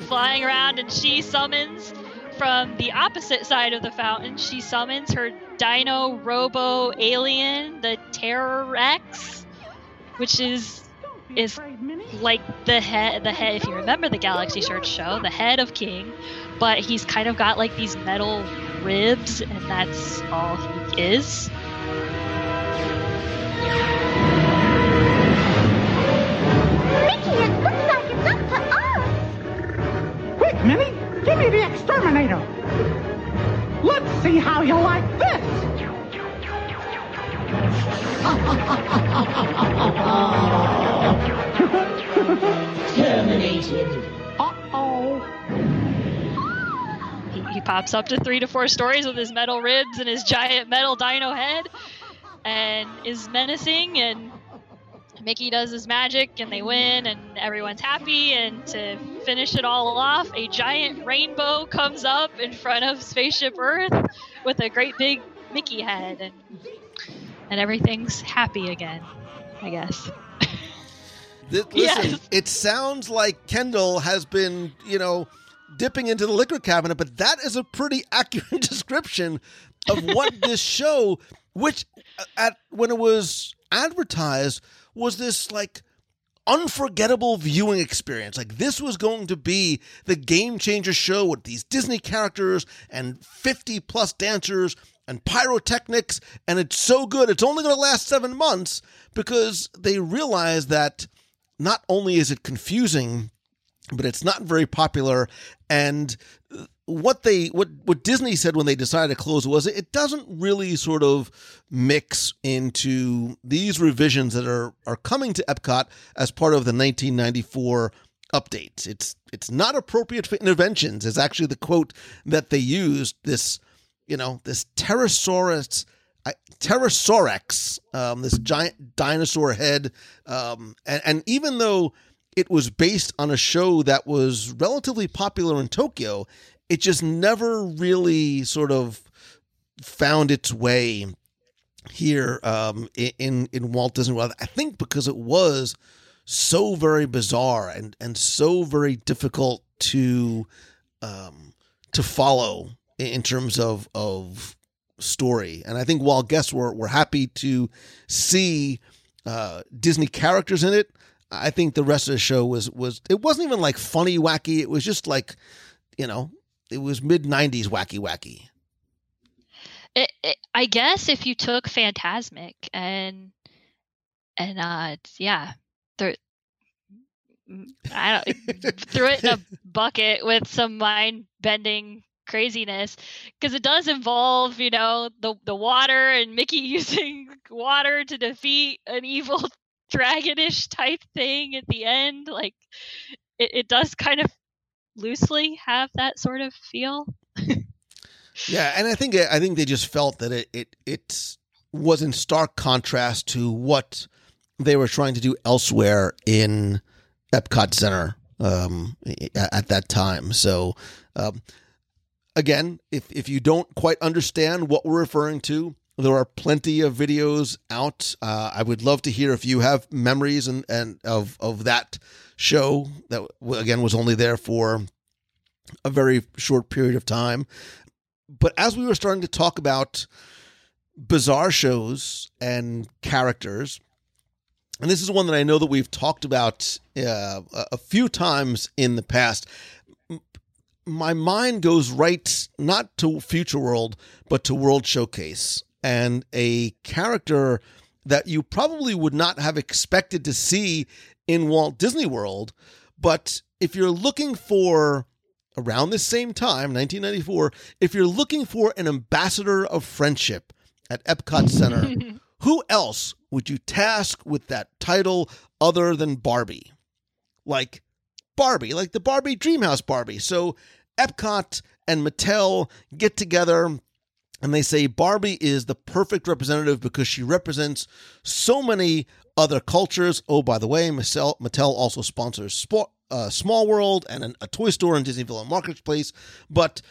flying around and she summons from the opposite side of the fountain she summons her dino robo alien the terror rex which is is like the head the head if you remember the Galaxy Search show, the head of King, but he's kind of got like these metal ribs and that's all he is. Mickey, it looks like it's up to us. Quick, Minnie, give me the exterminator. Let's see how you like this. Terminated. Uh-oh. He, pops up to three to four stories with his metal ribs and his giant metal dino head and is menacing and Mickey does his magic and they win and everyone's happy and to finish it all off a giant rainbow comes up in front of spaceship Earth with a great big Mickey head and and everything's happy again I guess. Listen, Yes. it sounds like Kendall has been, you know, dipping into the liquor cabinet, but that is a pretty accurate description of what this show, which uh, at when it was advertised, was this like unforgettable viewing experience. Like this was going to be the game changer show with these Disney characters and 50 plus dancers and pyrotechnics and it's so good it's only going to last 7 months because they realize that not only is it confusing but it's not very popular and what they what what Disney said when they decided to close was it doesn't really sort of mix into these revisions that are are coming to Epcot as part of the 1994 updates. It's it's not appropriate for interventions. Is actually the quote that they used. This you know this Pterosaurus. I- um, this giant dinosaur head, um, and, and even though it was based on a show that was relatively popular in Tokyo, it just never really sort of found its way here um, in in Walt Disney World. I think because it was so very bizarre and and so very difficult to um, to follow in- terms of of story. And I think while guests were were happy to see uh, Disney characters in it, I think the rest of the show was was it wasn't even like funny wacky. It was just like you know it was mid '90s wacky wacky. it, it, I guess if you took Fantasmic and and uh yeah, I don't threw it in a bucket with some mind bending craziness because it does involve you know the the water and Mickey using water to defeat an evil dragonish type thing at the end like it, it does kind of loosely have that sort of feel Yeah, and I think I think they just felt that it it it was in stark contrast to what they were trying to do elsewhere in Epcot Center um, at at that time. So, um, again, if if you don't quite understand what we're referring to, there are plenty of videos out. Uh, I would love to hear if you have memories and and of of that show that again was only there for a very short period of time but as we were starting to talk about bizarre shows and characters, and this is one that I know that we've talked about uh, a few times in the past. My mind goes right not to Future World, but to World Showcase, and a character that you probably would not have expected to see in Walt Disney World. But if you're looking for around this same time, 1994, if you're looking for an ambassador of friendship at Epcot Center, who else would you task with that title other than Barbie? Like Barbie, like the Barbie Dreamhouse Barbie. So Epcot and Mattel get together and they say Barbie is the perfect representative because she represents so many other cultures. Oh, by the way, Mattel, also sponsors Sport, uh, Small World and an, a toy store in Disney Village and Marketplace. But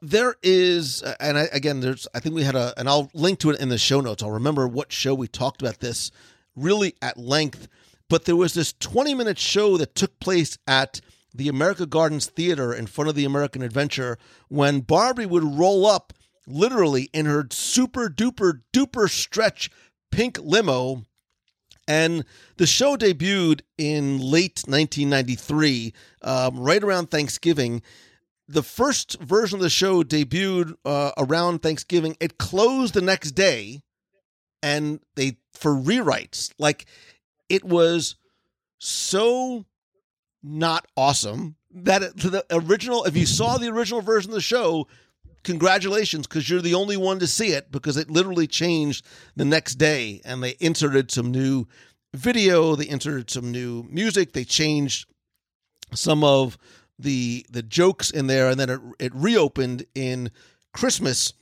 there is, uh, and I, again, there's, I think we had a, and I'll link to it in the show notes. I'll remember what show we talked about this really at length. But there was this 20 minute show that took place at the America Gardens Theater in front of the American Adventure when Barbie would roll up literally in her super duper duper stretch pink limo And the show debuted in late 1993, um, right around Thanksgiving. The first version of the show debuted uh, around Thanksgiving. It closed the next day, and they for rewrites. Like it was so not awesome that it, the original. If you saw the original version of the show, congratulations because you're the only one to see it because it literally changed the next day and they inserted some new video they inserted some new music they changed some of the the jokes in there and then it, it reopened in christmas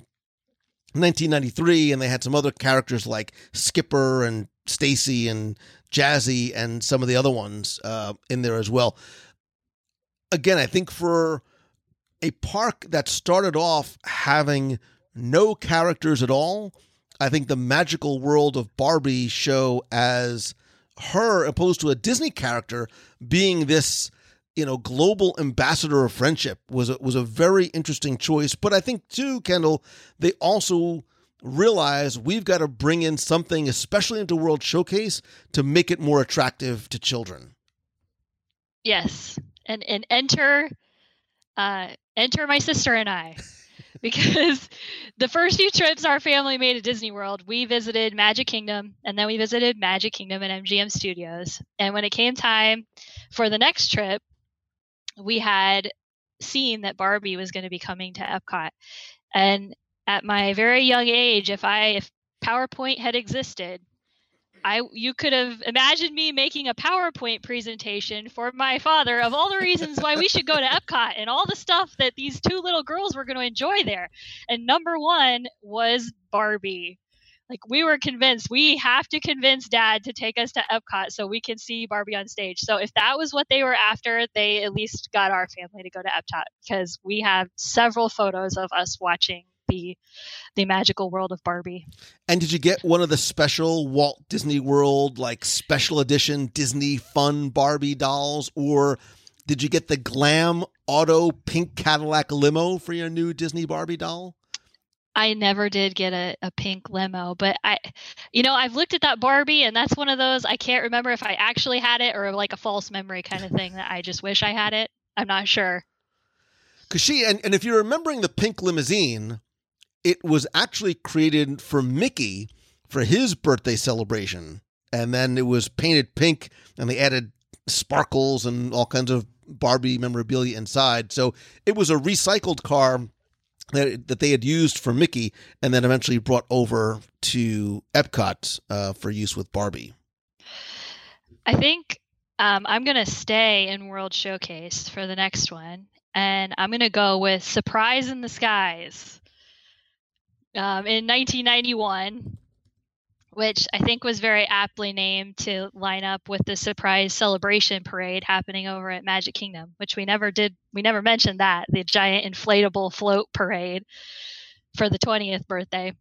1993 and they had some other characters like skipper and Stacie and Jazzie and some of the other ones uh, in there as well. Again i think for a park that started off having no characters at all. I think the magical world of Barbie show as her opposed to a Disney character being this you know global ambassador of friendship was a, was a very interesting choice but I think too Kendall they also realize we've got to bring in something especially into World Showcase to make it more attractive to children. Yes. And and enter uh enter my sister and I. because the first few trips our family made to Disney World, we visited Magic Kingdom and then we visited Magic Kingdom and MGM Studios. And when it came time for the next trip, we had seen that Barbie was going to be coming to Epcot. And at my very young age, if I if PowerPoint had existed, I you could have imagined me making a PowerPoint presentation for my father of all the reasons why we should go to Epcot and all the stuff that these two little girls were going to enjoy there. And number 1 was Barbie. Like we were convinced we have to convince dad to take us to Epcot so we can see Barbie on stage. So if that was what they were after, they at least got our family to go to Epcot because we have several photos of us watching the the magical world of Barbie. And did you get one of the special Walt Disney World like special edition Disney Fun Barbie dolls or did you get the glam auto pink Cadillac limo for your new Disney Barbie doll? I never did get a, a pink limo, but I, you know, I've looked at that Barbie and that's one of those I can't remember if I actually had it or like a false memory kind of thing that I just wish I had it. I'm not sure. Cause she and, and if you're remembering the pink limousine, it was actually created for Mickey for his birthday celebration. And then it was painted pink and they added sparkles and all kinds of Barbie memorabilia inside. So it was a recycled car that, that they had used for Mickey and then eventually brought over to Epcot uh, for use with Barbie. I think um, I'm going to stay in World Showcase for the next one. And I'm going to go with Surprise in the Skies um, in 1991, which I think was very aptly named to line up with the surprise celebration parade happening over at Magic Kingdom, which we never did. We never mentioned that the giant inflatable float parade for the 20th birthday.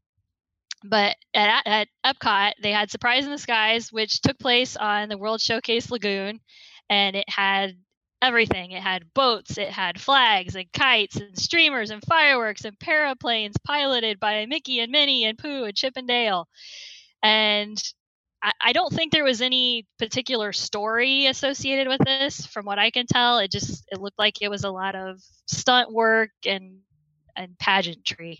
But at, at Epcot, they had Surprise in the Skies, which took place on the World Showcase Lagoon, and it had everything. It had boats, it had flags and kites and streamers and fireworks and paraplanes piloted by Mickey and Minnie and Pooh and Chip and Dale. And I, I don't think there was any particular story associated with this, from what I can tell. It just it looked like it was a lot of stunt work and and pageantry.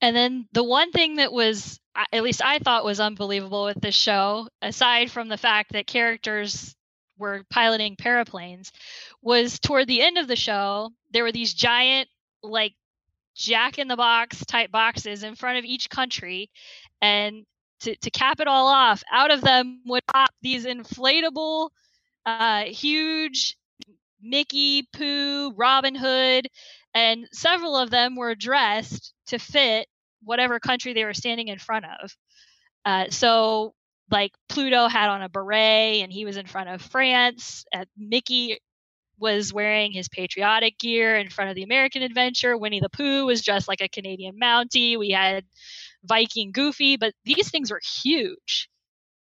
And then the one thing that was at least I thought was unbelievable with this show, aside from the fact that characters were piloting paraplanes was toward the end of the show there were these giant like jack in the box type boxes in front of each country and to, to cap it all off out of them would pop these inflatable uh, huge mickey pooh robin hood and several of them were dressed to fit whatever country they were standing in front of. Uh, so like Pluto had on a beret and he was in front of France. Uh, Mickey was wearing his patriotic gear in front of the American Adventure. Winnie the Pooh was dressed like a Canadian Mountie. We had Viking Goofy, but these things were huge.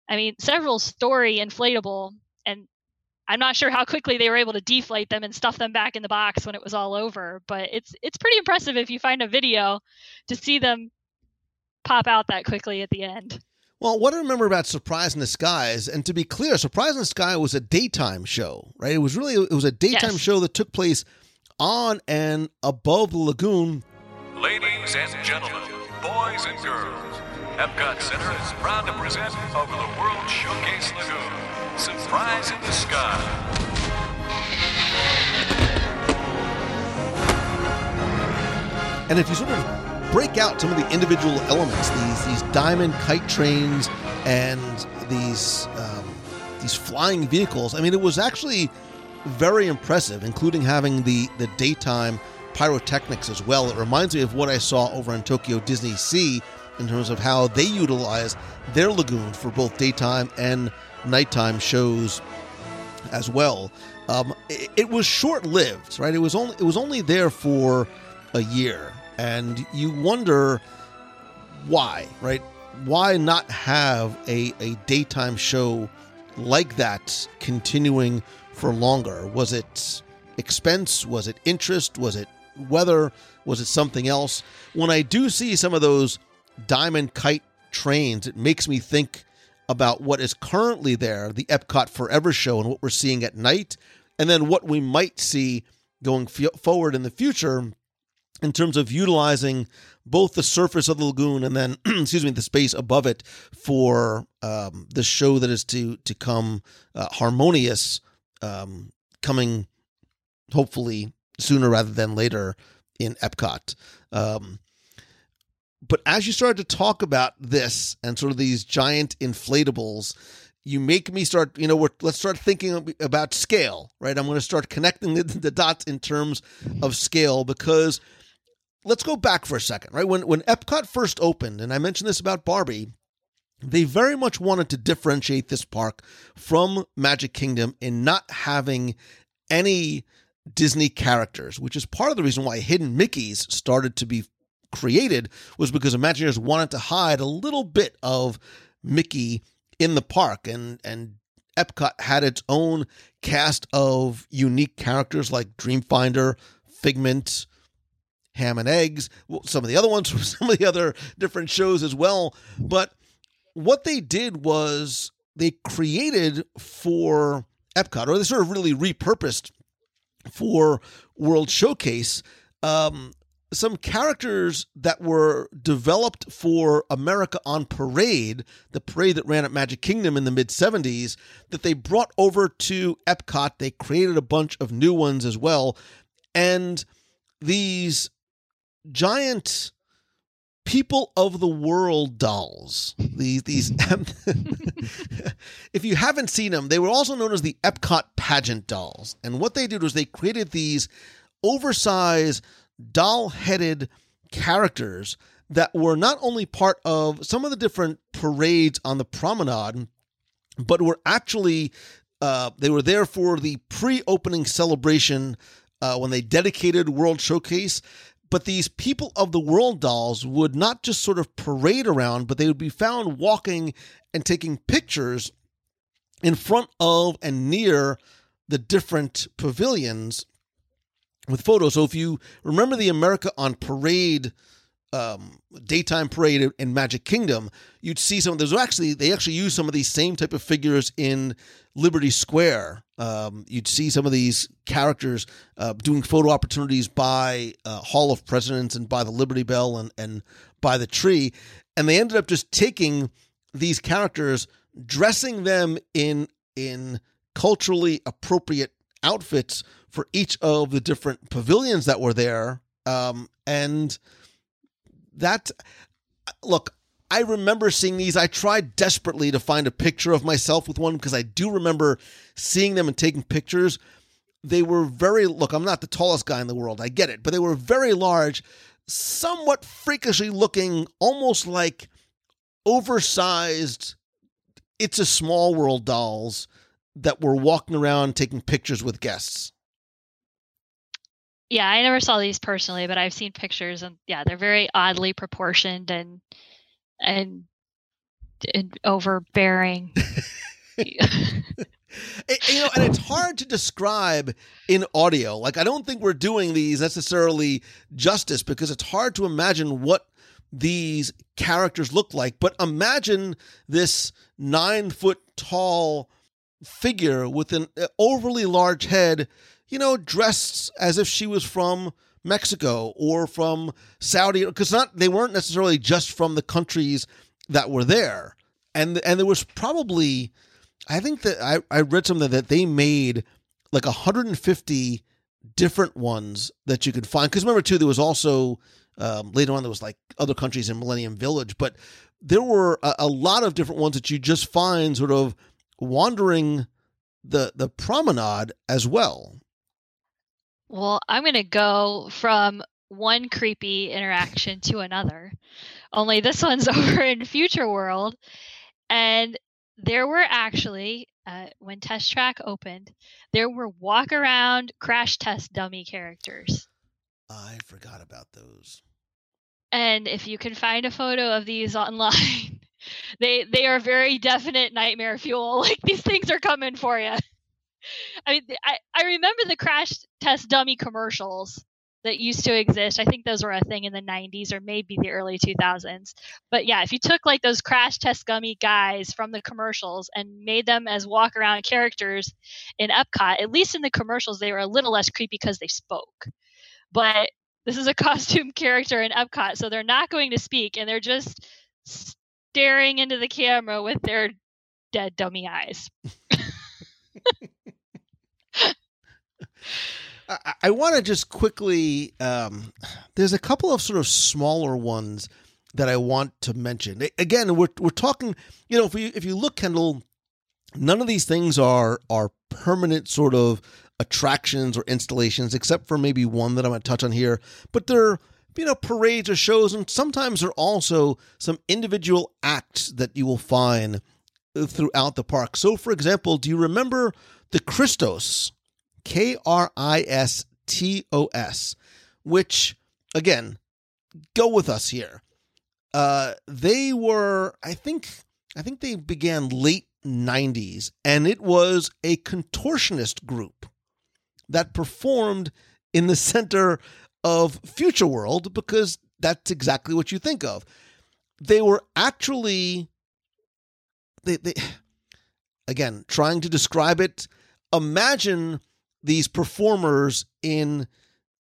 I mean, several story inflatable, and I'm not sure how quickly they were able to deflate them and stuff them back in the box when it was all over. But it's it's pretty impressive if you find a video to see them pop out that quickly at the end. Well, what I remember about Surprise in the Skies, and to be clear, Surprise in the Sky was a daytime show, right? It was really it was a daytime Yes. show that took place on and above the lagoon. Ladies and gentlemen, boys and girls, Epcot Center is proud to present over the World Showcase Lagoon, Surprise in the Sky. And if you sort of break out some of the individual elements, these these diamond kite trains and these um, these flying vehicles, I mean, it was actually very impressive, including having the the daytime pyrotechnics as well. It reminds me of what I saw over in Tokyo DisneySea in terms of how they utilize their lagoon for both daytime and nighttime shows as well. Um, it, it was short lived, right? It was only it was only there for a year, and you wonder why, right? Why not have a a daytime show like that continuing for longer? Was it expense? Was it interest? Was it weather? Was it something else? When I do see some of those diamond kite trains, it makes me think about what is currently there, the Epcot Forever show, and what we're seeing at night, and then what we might see going f- forward in the future in terms of utilizing both the surface of the lagoon and then, excuse me, the space above it for um, the show that is to to come, uh, harmonious, um, coming hopefully sooner rather than later in Epcot. Um, but as you started to talk about this and sort of these giant inflatables, you make me start, you know, let's start thinking about scale, right? I'm going to start connecting the, the dots in terms of scale because let's go back for a second, right? When when Epcot first opened, and I mentioned this about Barbie, they very much wanted to differentiate this park from Magic Kingdom in not having any Disney characters, which is part of the reason why Hidden Mickeys started to be created was because Imagineers wanted to hide a little bit of Mickey in the park and and Epcot had its own cast of unique characters like Dreamfinder, Figment, Ham and Eggs, some of the other ones from some of the other different shows as well. But what they did was they created for Epcot, or they sort of really repurposed for World Showcase, um, some characters that were developed for America on Parade, the parade that ran at Magic Kingdom in the mid 70s, that they brought over to Epcot. They created a bunch of new ones as well. And these giant people of the world dolls. These these if you haven't seen them, they were also known as the Epcot pageant dolls. And what they did was they created these oversized doll-headed characters that were not only part of some of the different parades on the promenade, but were actually uh, they were there for the pre-opening celebration uh, when they dedicated World Showcase. But these people of the world dolls would not just sort of parade around, but they would be found walking and taking pictures in front of and near the different pavilions with photos. So if you remember the America on Parade um, daytime parade in Magic Kingdom, you'd see some. Of there's actually they actually use some of these same type of figures in Liberty Square. Um, you'd see some of these characters uh, doing photo opportunities by uh, Hall of Presidents and by the Liberty Bell and and by the tree, and they ended up just taking these characters, dressing them in in culturally appropriate outfits for each of the different pavilions that were there, um, and that look i remember seeing these. I tried desperately to find a picture of myself with one because i do remember seeing them and taking pictures. They were very look i'm not the tallest guy in the world i get it but they were very large somewhat freakishly looking almost like oversized it's a small world dolls that were walking around taking pictures with guests. Yeah, I never saw these personally, but I've seen pictures and yeah, they're very oddly proportioned and and, and overbearing. It- you know, and it's hard to describe in audio. Like, I don't think we're doing these necessarily justice because it's hard to imagine what these characters look like. But imagine this nine foot tall figure with an uh, overly large head, you know, dressed as if she was from Mexico or from Saudi, because not they weren't necessarily just from the countries that were there, and and there was probably, I think that I I read something that they made like 150 different ones that you could find. Because remember too, there was also um, later on there was like other countries in Millennium Village, but there were a, a lot of different ones that you just find sort of wandering the the promenade as well. Well, I'm going to go from one creepy interaction to another. Only this one's over in Future World. And there were actually, uh, when Test Track opened, there were walk around crash test dummy characters. I forgot about those. And if you can find a photo of these online, they they are very definite nightmare fuel. Like these things are coming for you. I mean, I, I remember the crash test dummy commercials that used to exist. I think those were a thing in the 90s or maybe the early 2000s. But yeah, if you took like those crash test gummy guys from the commercials and made them as walk around characters in Epcot, at least in the commercials, they were a little less creepy because they spoke. But this is a costume character in Epcot, so they're not going to speak and they're just staring into the camera with their dead dummy eyes. I, I want to just quickly. Um, there's a couple of sort of smaller ones that I want to mention. Again, we're we're talking. You know, if you if you look, Kendall, none of these things are are permanent sort of attractions or installations, except for maybe one that I'm going to touch on here. But they're you know parades or shows, and sometimes there are also some individual acts that you will find throughout the park. So, for example, do you remember the Kristos? K R I S T O S, which again, go with us here. Uh, they were, I think, I think they began late '90s, and it was a contortionist group that performed in the center of Future World because that's exactly what you think of. They were actually, they, they again trying to describe it. Imagine these performers in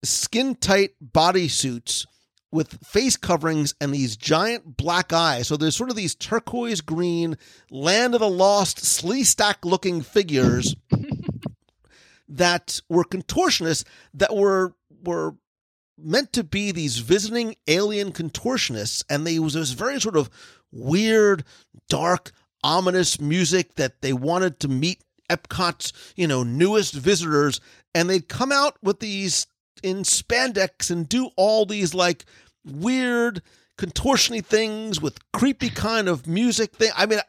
skin tight bodysuits with face coverings and these giant black eyes. So there's sort of these turquoise green, land of the lost, Sleestak looking figures that were contortionists that were were meant to be these visiting alien contortionists, and they was this very sort of weird, dark, ominous music that they wanted to meet Epcot's, you know, newest visitors, and they'd come out with these in spandex and do all these like weird contortiony things with creepy kind of music thing. I mean,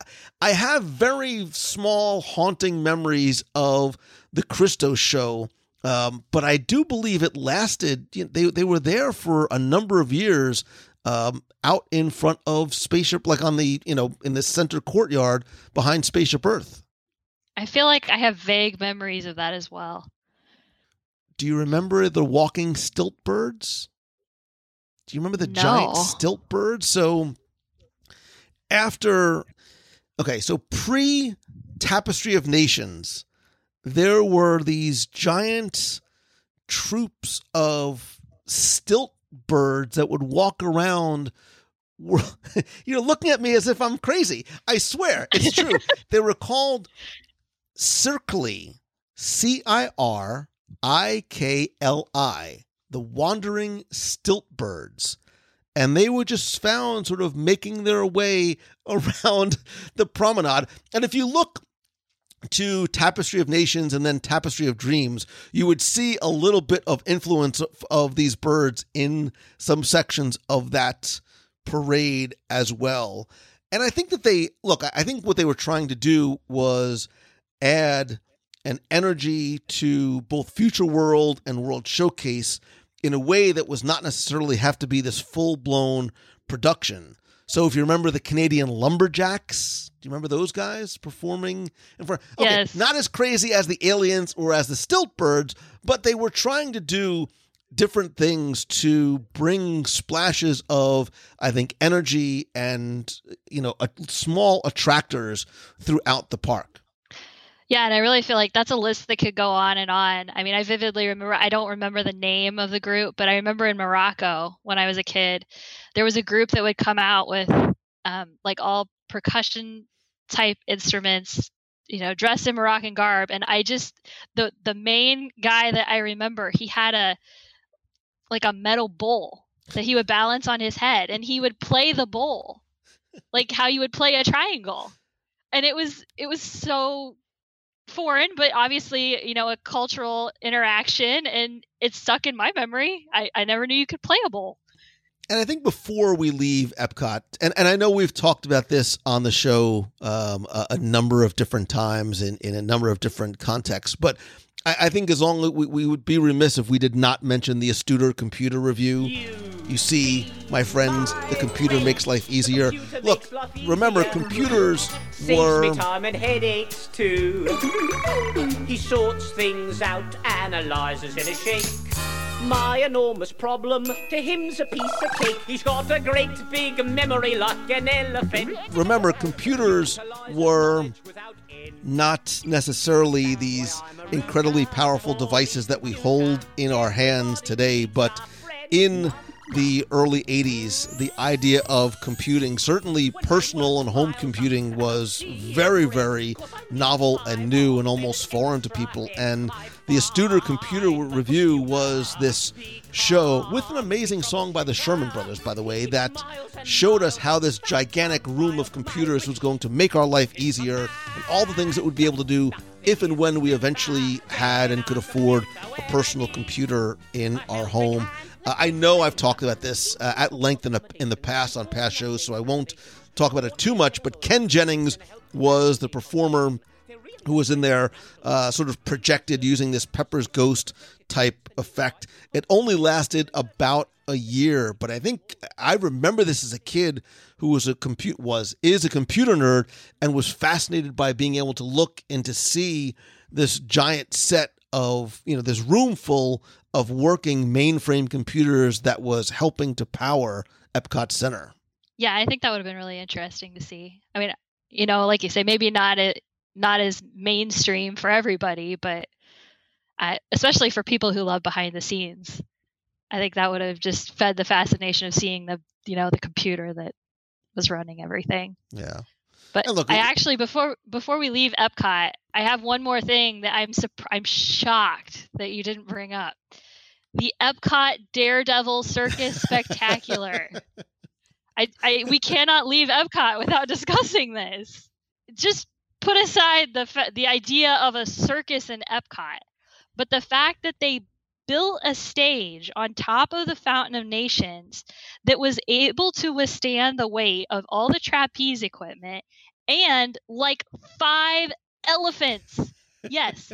I have very small haunting memories of the Kristos show. Um, but I do believe it lasted. You know, they they were there for a number of years, um, out in front of spaceship, like on the you know in the center courtyard behind Spaceship Earth. I feel like I have vague memories of that as well. Do you remember the walking stilt birds? Do you remember the giant No. stilt birds? So after okay, so pre Tapestry of Nations, there were these giant troops of stilt birds that would walk around you're looking at me as if I'm crazy. I swear, it's true. they were called Cirikli, C I R I K L I, the wandering stilt birds. And they were just found sort of making their way around the promenade. And if you look to Tapestry of Nations and then Tapestry of Dreams, you would see a little bit of influence of, of these birds in some sections of that parade as well. And I think that they look, I think what they were trying to do was add an energy to both Future World and World Showcase in a way that was not necessarily have to be this full blown production. So if you remember the Canadian Lumberjacks, do you remember those guys performing in front? Okay, Yes. not as crazy as the aliens or as the stilt birds, but they were trying to do different things to bring splashes of, I think, energy and you know, a, small attractors throughout the park. Yeah, and I really feel like that's a list that could go on and on. I mean, I vividly remember, I don't remember the name of the group, but I remember in Morocco when I was a kid, there was a group that would come out with um, like all percussion type instruments, you know, dressed in Moroccan garb. And I just, the, the main guy that I remember, he had a, like a metal bowl that he would balance on his head and he would play the bowl like how you would play a triangle. And it was, it was so foreign, but obviously, you know, a cultural interaction, and it's stuck in my memory. I, I never knew you could play a bowl. And I think before we leave Epcot, and, and I know we've talked about this on the show um, a, a, number of different times in, in a number of different contexts, but I, I think as long as we, we would be remiss if we did not mention the Astuter Computer Revue. You see, my friends, the computer makes life easier. Look, remember, computers were. Saves me time and headaches too. he sorts things out, analyzes in a shake. My enormous problem to him's a piece of cake. He's got a great big memory like an elephant. Remember, computers were not necessarily these incredibly powerful devices that we hold in our hands today, but in the early 80s, the idea of computing, certainly personal and home computing, was very, very novel and new and almost foreign to people. And the Astuter Computer Revue was this show with an amazing song by the Sherman Brothers, by the way, that showed us how this gigantic room of computers was going to make our life easier and all the things it would be able to do if and when we eventually had and could afford a personal computer in our home. Uh, I know I've talked about this uh, at length in, a, in the past on past shows, so I won't talk about it too much. But Ken Jennings was the performer who was in there, uh, sort of projected using this Pepper's Ghost type effect. It only lasted about a year, but I think I remember this as a kid who was a compute was is a computer nerd and was fascinated by being able to look and to see this giant set of you know this room full of working mainframe computers that was helping to power Epcot Center. Yeah, I think that would have been really interesting to see. I mean, you know, like you say, maybe not a, not as mainstream for everybody, but uh, especially for people who love behind the scenes, I think that would have just fed the fascination of seeing the you know the computer that was running everything. Yeah. But look, I actually before before we leave Epcot, I have one more thing that I'm surp- I'm shocked that you didn't bring up. The Epcot Daredevil Circus Spectacular. I, I we cannot leave Epcot without discussing this. Just put aside the the idea of a circus in Epcot, but the fact that they built a stage on top of the Fountain of Nations that was able to withstand the weight of all the trapeze equipment and like five elephants. Yes,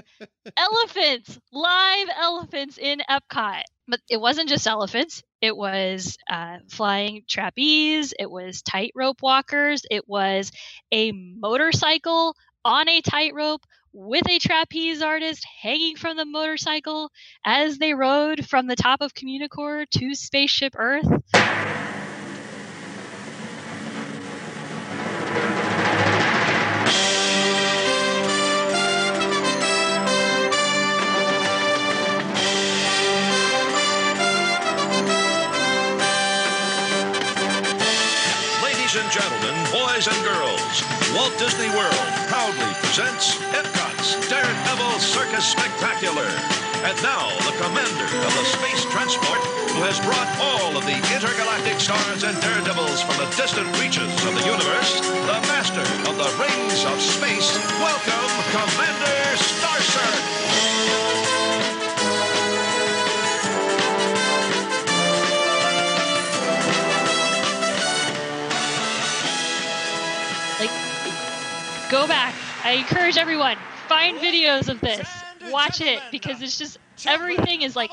elephants, live elephants in Epcot. But it wasn't just elephants. It was uh, flying trapeze. It was tightrope walkers. It was a motorcycle on a tightrope with a trapeze artist hanging from the motorcycle as they rode from the top of Communicore to Spaceship Earth. Ladies and gentlemen, boys and girls, Walt Disney World proudly presents Epcot's Daredevil Circus Spectacular. And now, the commander of the space transport who has brought all of the intergalactic stars and daredevils from the distant reaches of the universe, the master of the rings of space, welcome Commander go back. I encourage everyone find videos of this. Watch it because it's just everything is like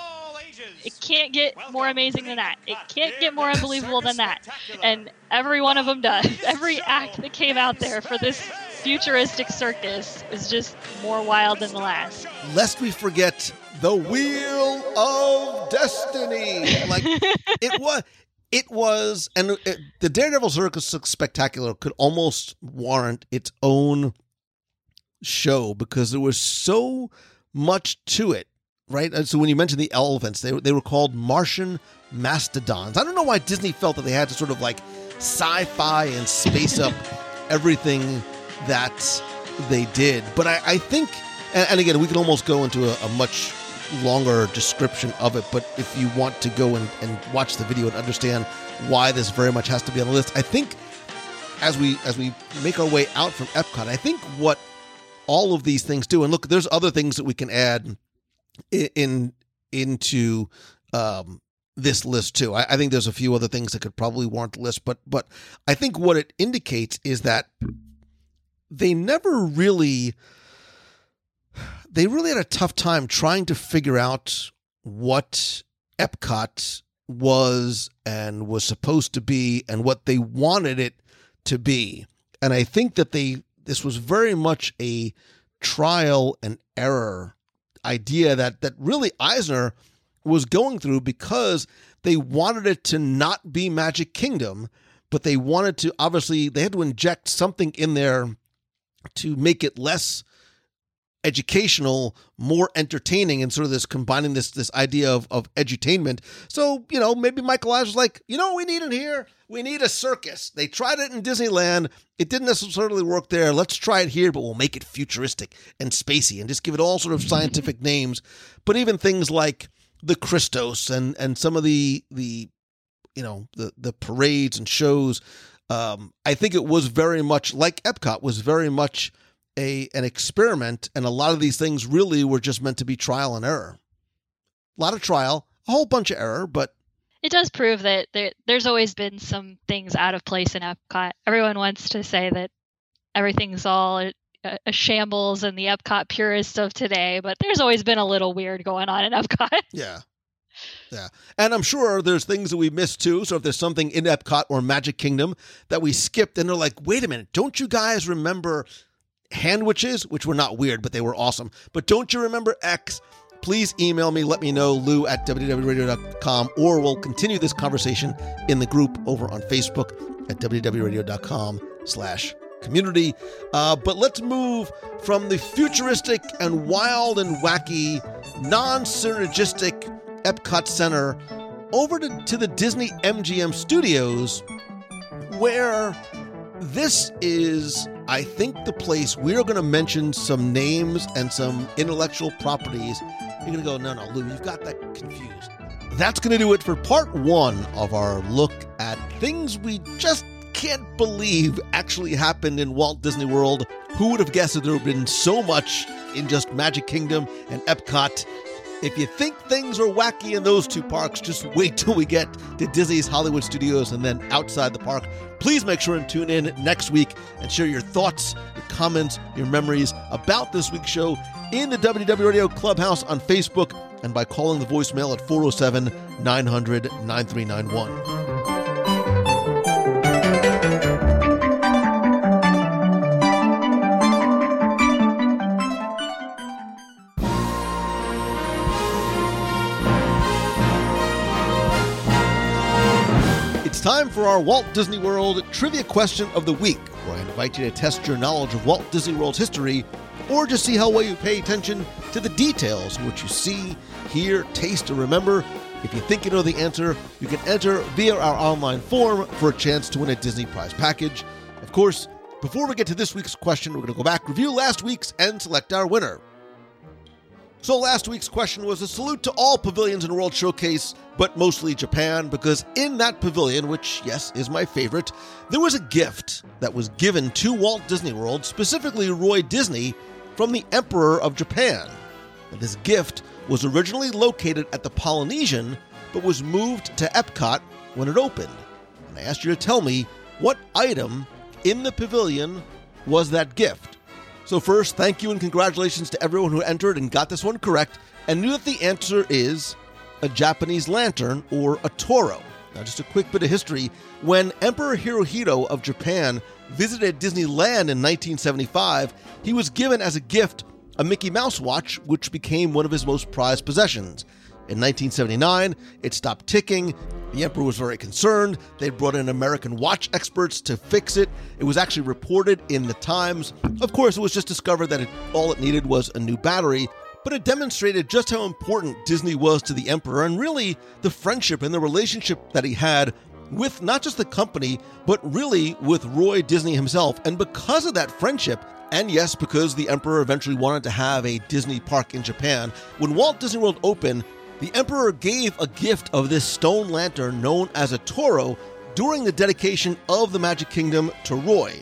it can't get more amazing than that. It can't get more unbelievable than that. And every one of them does. Every act that came out there for this futuristic circus is just more wild than the last. Lest we forget the Wheel of Destiny. Like it was. It was, and it, the Daredevil Circus Spectacular could almost warrant its own show because there was so much to it, right? And so when you mentioned the elephants, they, they were called Martian mastodons. I don't know why Disney felt that they had to sort of like sci-fi and space up everything that they did. But I, I think, and, and again, we can almost go into a, a much longer description of it. But if you want to go and, and watch the video and understand why this very much has to be on the list, I think as we as we make our way out from Epcot, I think what all of these things do, and look, there's other things that we can add in, in into um, this list too. I, I think there's a few other things that could probably warrant the list, but but I think what it indicates is that they never really they really had a tough time trying to figure out what Epcot was and was supposed to be and what they wanted it to be. And I think that they this was very much a trial and error idea that that really Eisner was going through because they wanted it to not be Magic Kingdom, but they wanted to obviously they had to inject something in there to make it less educational, more entertaining, and sort of this combining this this idea of of edutainment. So you know maybe Michael was like, you know, we need in here. We need a circus. They tried it in Disneyland. It didn't necessarily work there. Let's try it here, but we'll make it futuristic and spacey and just give it all sort of scientific names. But even things like the Kristos and and some of the the you know the the parades and shows. Um, I think it was very much like Epcot was very much a an experiment, and a lot of these things really were just meant to be trial and error. A lot of trial, a whole bunch of error, but It does prove that there, there's always been some things out of place in Epcot. Everyone wants to say that everything's all a, a shambles and the Epcot purists of today, but there's always been a little weird going on in Epcot. yeah. Yeah. And I'm sure there's things that we missed too. So if there's something in Epcot or Magic Kingdom that we skipped and they're like, wait a minute, don't you guys remember handwiches, which were not weird, but they were awesome. But don't you remember X? Please email me, let me know, lou at WDWRadio.com, or we'll continue this conversation in the group over on Facebook at WDWRadio.com slash community. Uh, but let's move from the futuristic and wild and wacky, non-synergistic Epcot Center over to, to the Disney MGM studios, where this is, I think, the place we're going to mention some names and some intellectual properties. You're going to go, no, no, Lou, you've got that confused. That's going to do it for part one of our look at things we just can't believe actually happened in Walt Disney World. Who would have guessed that there would have been so much in just Magic Kingdom and Epcot? If you think things are wacky in those two parks, just wait till we get to Disney's Hollywood Studios and then outside the park. Please make sure and tune in next week and share your thoughts, your comments, your memories about this week's show in the WDW Radio Clubhouse on Facebook and by calling the voicemail at 407 900 9391. Time for our Walt Disney World Trivia Question of the Week, where I invite you to test your knowledge of Walt Disney World's history or just see how well you pay attention to the details which you see, hear, taste, or remember. If you think you know the answer, you can enter via our online form for a chance to win a Disney Prize package. Of course, before we get to this week's question, we're going to go back, review last week's, and select our winner. So last week's question was a salute to all pavilions in World Showcase, but mostly Japan, because in that pavilion, which, yes, is my favorite, there was a gift that was given to Walt Disney World, specifically Roy Disney, from the Emperor of Japan. And this gift was originally located at the Polynesian, but was moved to Epcot when it opened. And I asked you to tell me what item in the pavilion was that gift. So, first, thank you and congratulations to everyone who entered and got this one correct and knew that the answer is a Japanese lantern or a Toro. Now, just a quick bit of history. When Emperor Hirohito of Japan visited Disneyland in 1975, he was given as a gift a Mickey Mouse watch, which became one of his most prized possessions. In 1979, it stopped ticking. The emperor was very concerned. They brought in American watch experts to fix it. It was actually reported in the Times. Of course, it was just discovered that it, all it needed was a new battery, but it demonstrated just how important Disney was to the emperor and really the friendship and the relationship that he had with not just the company, but really with Roy Disney himself. And because of that friendship, and yes, because the emperor eventually wanted to have a Disney park in Japan, when Walt Disney World opened, the emperor gave a gift of this stone lantern known as a Toro during the dedication of the Magic Kingdom to Roy.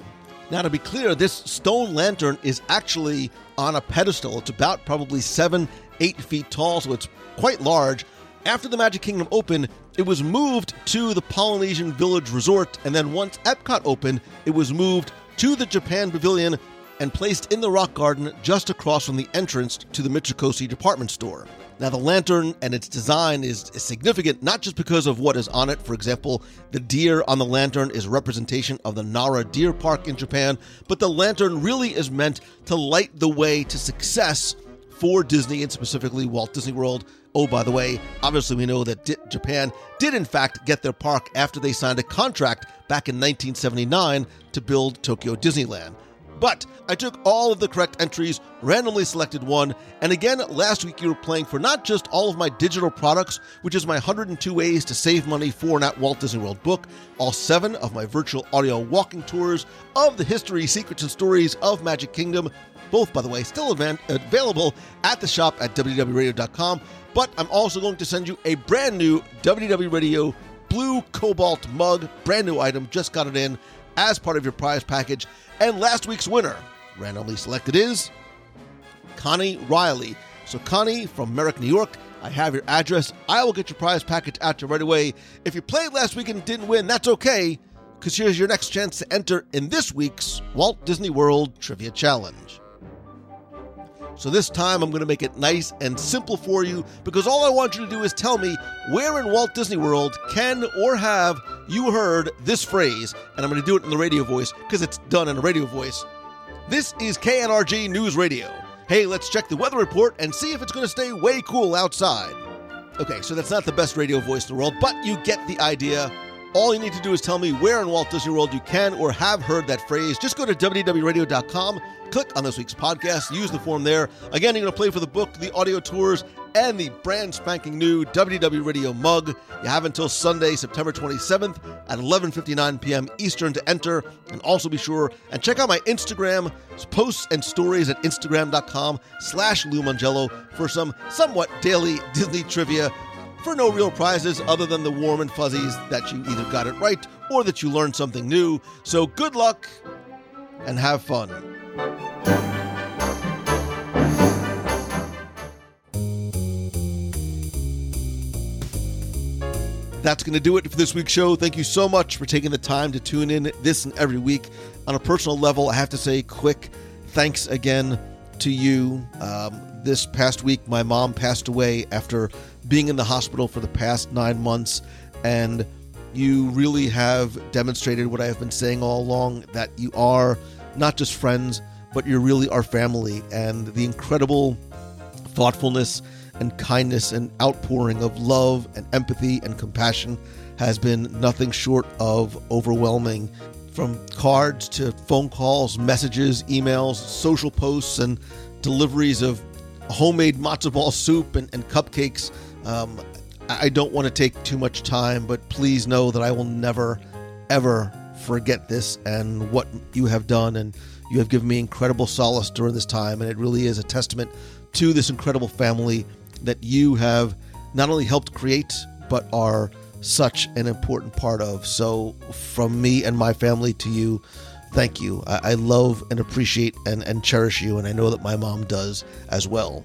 Now, to be clear, this stone lantern is actually on a pedestal. It's about probably seven, eight feet tall, so it's quite large. After the Magic Kingdom opened, it was moved to the Polynesian Village Resort, and then once Epcot opened, it was moved to the Japan Pavilion and placed in the rock garden just across from the entrance to the Mitsukoshi department store. Now, the lantern and its design is, significant not just because of what is on it. For example, the deer on the lantern is a representation of the Nara Deer Park in Japan, but the lantern really is meant to light the way to success for Disney and specifically Walt Disney World. Oh, by the way, obviously we know that Di- Japan did in fact get their park after they signed a contract back in 1979 to build Tokyo Disneyland. But I took all of the correct entries, randomly selected one, and again, last week you were playing for not just all of my digital products, which is my 102 Ways to Save Money for an at Walt Disney World book, all seven of my virtual audio walking tours of the history, secrets, and stories of Magic Kingdom, both, by the way, still event- available at the shop at WDWRadio.com. But I'm also going to send you a brand new WDW Radio blue cobalt mug, brand new item, just got it in as part of your prize package. And last week's winner, randomly selected, is Connie Riley. So, Connie from Merrick, New York, I have your address. I will get your prize package out to you right away. If you played last week and didn't win, that's okay, because here's your next chance to enter in this week's Walt Disney World Trivia Challenge. So this time I'm going to make it nice and simple for you because all I want you to do is tell me where in Walt Disney World can or have you heard this phrase, and I'm going to do it in the radio voice because it's done in a radio voice. This is KNRG News Radio. Hey, let's check the weather report and see if it's going to stay way cool outside. Okay, so that's not the best radio voice in the world, but you get the idea. All you need to do is tell me where in Walt Disney World you can or have heard that phrase. Just go to WDWRadio.com, click on this week's podcast, use the form there. Again, you're going to play for the book, the audio tours, and the brand spanking new WDW Radio mug. You have until Sunday, September 27th at 11:59 p.m. Eastern to enter. And also be sure and check out my Instagram posts and stories at instagram.com slash Lou Mongello for some somewhat daily Disney trivia for no real prizes other than the warm and fuzzies that you either got it right or that you learned something new. So good luck and have fun. That's going to do it for this week's show. Thank you so much for taking the time to tune in this and every week. On a personal level, I have to say, quick thanks again to you. Um, this past week, my mom passed away after being in the hospital for the past nine months, and you really have demonstrated what I have been saying all along that you are not just friends, but you're really our family, and the incredible thoughtfulness and kindness and outpouring of love and empathy and compassion has been nothing short of overwhelming. From cards to phone calls, messages, emails, social posts, and deliveries of homemade matzo ball soup and, and cupcakes. Um, I don't want to take too much time, but please know that I will never, ever forget this and what you have done. And you have given me incredible solace during this time. And it really is a testament to this incredible family that you have not only helped create, but are such an important part of. So, from me and my family to you, thank you. I, I love and appreciate and, and cherish you, and I know that my mom does as well.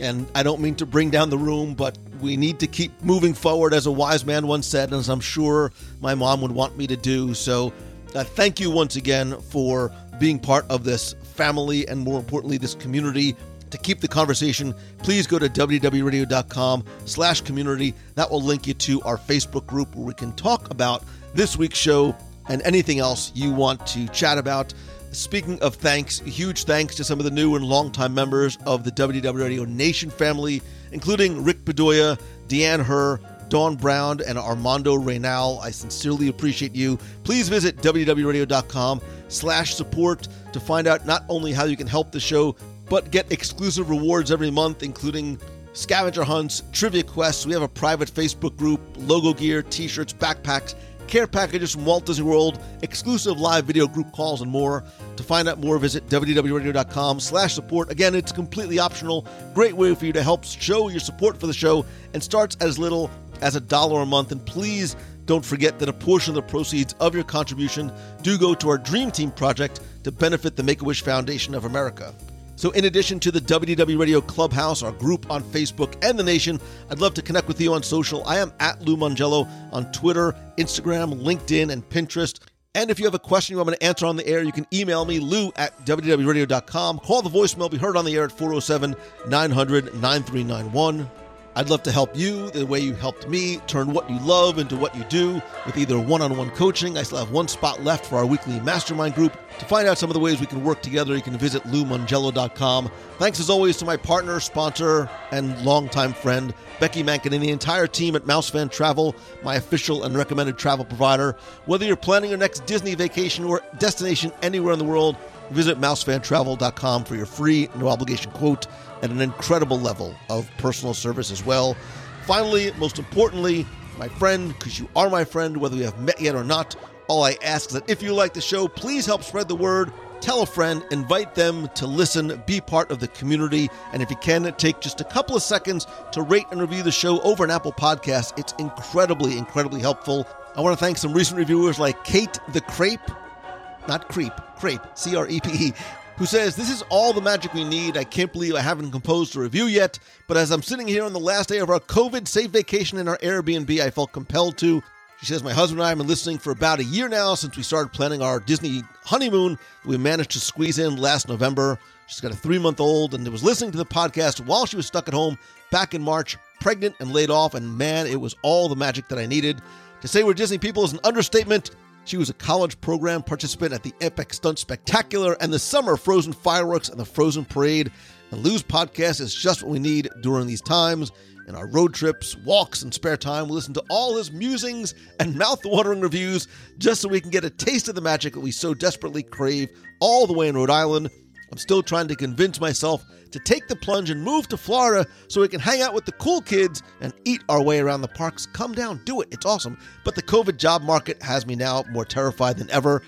And I don't mean to bring down the room, but we need to keep moving forward, as a wise man once said, and as I'm sure my mom would want me to do. So, uh, thank you once again for being part of this family and, more importantly, this community To keep the conversation, please go to WDWRadio.com slash community. That will link you to our Facebook group where we can talk about this week's show and anything else you want to chat about. Speaking of thanks, huge thanks to some of the new and longtime members of the WDW Radio Nation family, including Rick Bedoya, Deanne Herr, Dawn Brown, and Armando Reynal. I sincerely appreciate you. Please visit WDWRadio.com slash support to find out not only how you can help the show, but get exclusive rewards every month, including scavenger hunts, trivia quests. We have a private Facebook group, logo gear, t-shirts, backpacks, care packages from Walt Disney World, exclusive live video group calls, and more. To find out more, visit WDWRadio.com slash support. Again, it's completely optional. Great way for you to help show your support for the show and starts as little as a dollar a month. And please don't forget that a portion of the proceeds of your contribution do go to our Dream Team project to benefit the Make-A-Wish Foundation of America. So, in addition to the WDW Radio Clubhouse, our group on Facebook, and the nation, I'd love to connect with you on social. I am at Lou Mongello on Twitter, Instagram, LinkedIn, and Pinterest. And if you have a question you want me to answer on the air, you can email me, lou at WDWRadio.com. Call the voicemail, be heard on the air at 407 900 9391. I'd love to help you the way you helped me turn what you love into what you do with either one on one coaching. I still have one spot left for our weekly mastermind group. To find out some of the ways we can work together, you can visit loumongello.com. Thanks as always to my partner, sponsor, and longtime friend, Becky Mankin, and the entire team at Mousefan Travel, my official and recommended travel provider. Whether you're planning your next Disney vacation or destination anywhere in the world, visit mousefantravel.com for your free, no obligation quote and an incredible level of personal service as well. Finally, most importantly, my friend, because you are my friend, whether we have met yet or not, all I ask is that if you like the show, please help spread the word. Tell a friend, invite them to listen, be part of the community, and if you can, take just a couple of seconds to rate and review the show over an Apple Podcast. It's incredibly, incredibly helpful. I want to thank some recent reviewers like Kate the Crepe, not Creep, Crepe, C R E P E, who says, This is all the magic we need. I can't believe I haven't composed a review yet, but as I'm sitting here on the last day of our COVID safe vacation in our Airbnb, I felt compelled to. She says, My husband and I have been listening for about a year now since we started planning our Disney honeymoon. that We managed to squeeze in last November. She's got a three month old and was listening to the podcast while she was stuck at home back in March, pregnant and laid off. And man, it was all the magic that I needed. To say we're Disney people is an understatement. She was a college program participant at the Epic Stunt Spectacular and the Summer Frozen Fireworks and the Frozen Parade. The Lou's podcast is just what we need during these times. In our road trips, walks, and spare time, we listen to all his musings and mouth-watering reviews just so we can get a taste of the magic that we so desperately crave all the way in Rhode Island. I'm still trying to convince myself to take the plunge and move to Florida so we can hang out with the cool kids and eat our way around the parks. Come down, do it. It's awesome. But the COVID job market has me now more terrified than ever.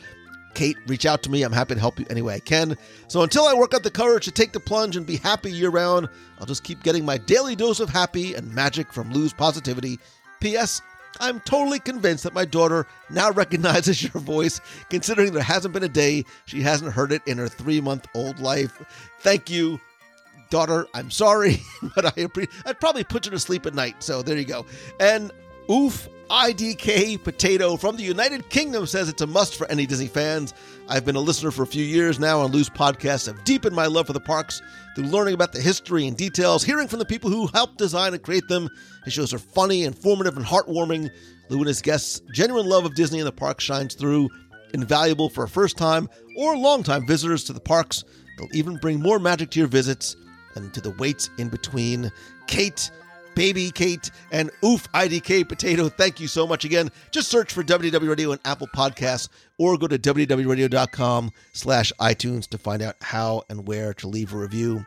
Kate, reach out to me. I'm happy to help you any way I can. So until I work up the courage to take the plunge and be happy year round, I'll just keep getting my daily dose of happy and magic from Lou's positivity. P.S. I'm totally convinced that my daughter now recognizes your voice, considering there hasn't been a day she hasn't heard it in her three month old life. Thank you, daughter. I'm sorry, but I appre- I'd probably put you to sleep at night. So there you go. And oof, IDK Potato from the United Kingdom says it's a must for any Disney fans. I've been a listener for a few years now on Lou's podcasts. Have deepened my love for the parks through learning about the history and details, hearing from the people who helped design and create them. His shows are funny, informative, and heartwarming. Lou and his guests' genuine love of Disney and the parks shines through. Invaluable for first time or long time visitors to the parks. They'll even bring more magic to your visits and to the waits in between. Kate, Baby Kate, and Oof IDK Potato, thank you so much again. Just search for WDW Radio and Apple Podcasts or go to WDWRadio.com slash iTunes to find out how and where to leave a review.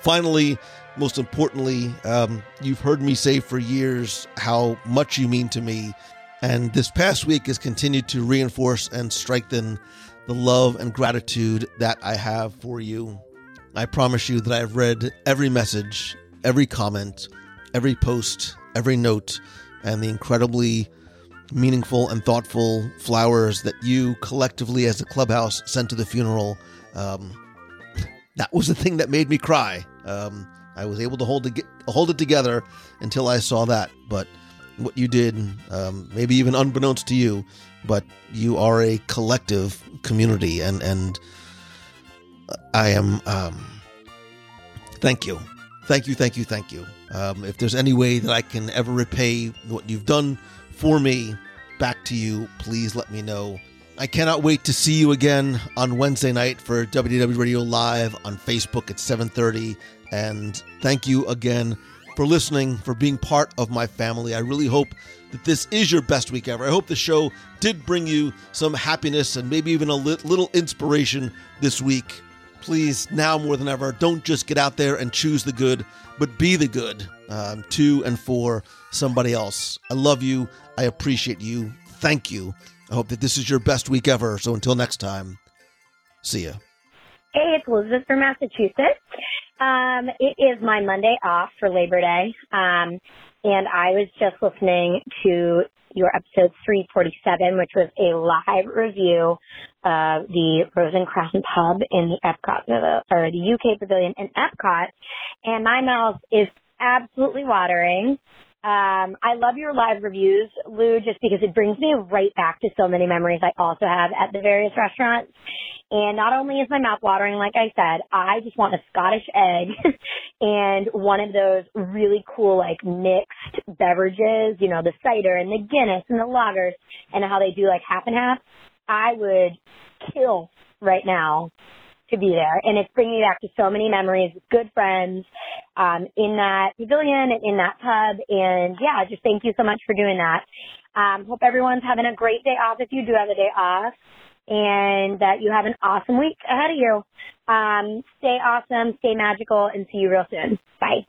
Finally, most importantly, um, you've heard me say for years how much you mean to me. And this past week has continued to reinforce and strengthen the love and gratitude that I have for you. I promise you that I've read every message, every comment, every post, every note, and the incredibly meaningful and thoughtful flowers that you collectively as a clubhouse sent to the funeral. Um, that was the thing that made me cry. Um, I was able to hold it, hold it together until I saw that. But what you did, um, maybe even unbeknownst to you, but you are a collective community, and and I am um, Thank you. Thank you, thank you, thank you. Um, if there's any way that I can ever repay what you've done for me back to you, please let me know. I cannot wait to see you again on Wednesday night for WDW Radio Live on Facebook at 7:30. And thank you again for listening, for being part of my family. I really hope that this is your best week ever. I hope the show did bring you some happiness and maybe even a little inspiration this week. Please, now more than ever, don't just get out there and choose the good, but be the good um, to and for somebody else. I love you. I appreciate you. Thank you. I hope that this is your best week ever. So until next time, see ya. Hey, it's Elizabeth from Massachusetts. Um, it is my Monday off for Labor Day. Um, and I was just listening to your episode 347, which was a live review of the Rose and Crown Pub in the Epcot, or the UK Pavilion in Epcot. And my mouth is absolutely watering. Um, I love your live reviews, Lou, just because it brings me right back to so many memories I also have at the various restaurants. And not only is my mouth watering, like I said, I just want a Scottish egg and one of those really cool, like mixed beverages, you know, the cider and the Guinness and the lagers and how they do like half and half. I would kill right now to be there. And it's bringing me back to so many memories with good friends, um, in that pavilion and in that pub. And yeah, just thank you so much for doing that. Um, hope everyone's having a great day off if you do have a day off and that you have an awesome week ahead of you. Um, stay awesome, stay magical, and see you real soon. Bye.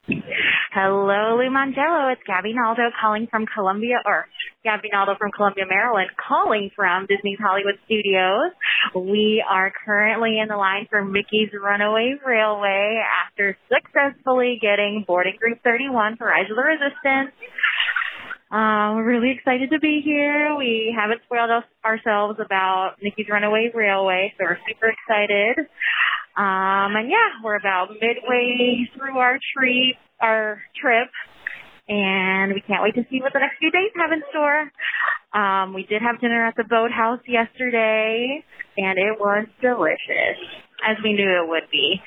Hello, Lou Mongello. It's Gabby Naldo calling from Columbia, or Gabby Naldo from Columbia, Maryland, calling from Disney's Hollywood Studios. We are currently in the line for Mickey's Runaway Railway after successfully getting boarding group 31 for Rise of the Resistance. Uh, we're really excited to be here. We haven't spoiled us, ourselves about Mickey's Runaway Railway, so we're super excited. Um, and yeah, we're about midway through our trip, our trip, and we can't wait to see what the next few days have in store. Um, we did have dinner at the boathouse yesterday, and it was delicious, as we knew it would be.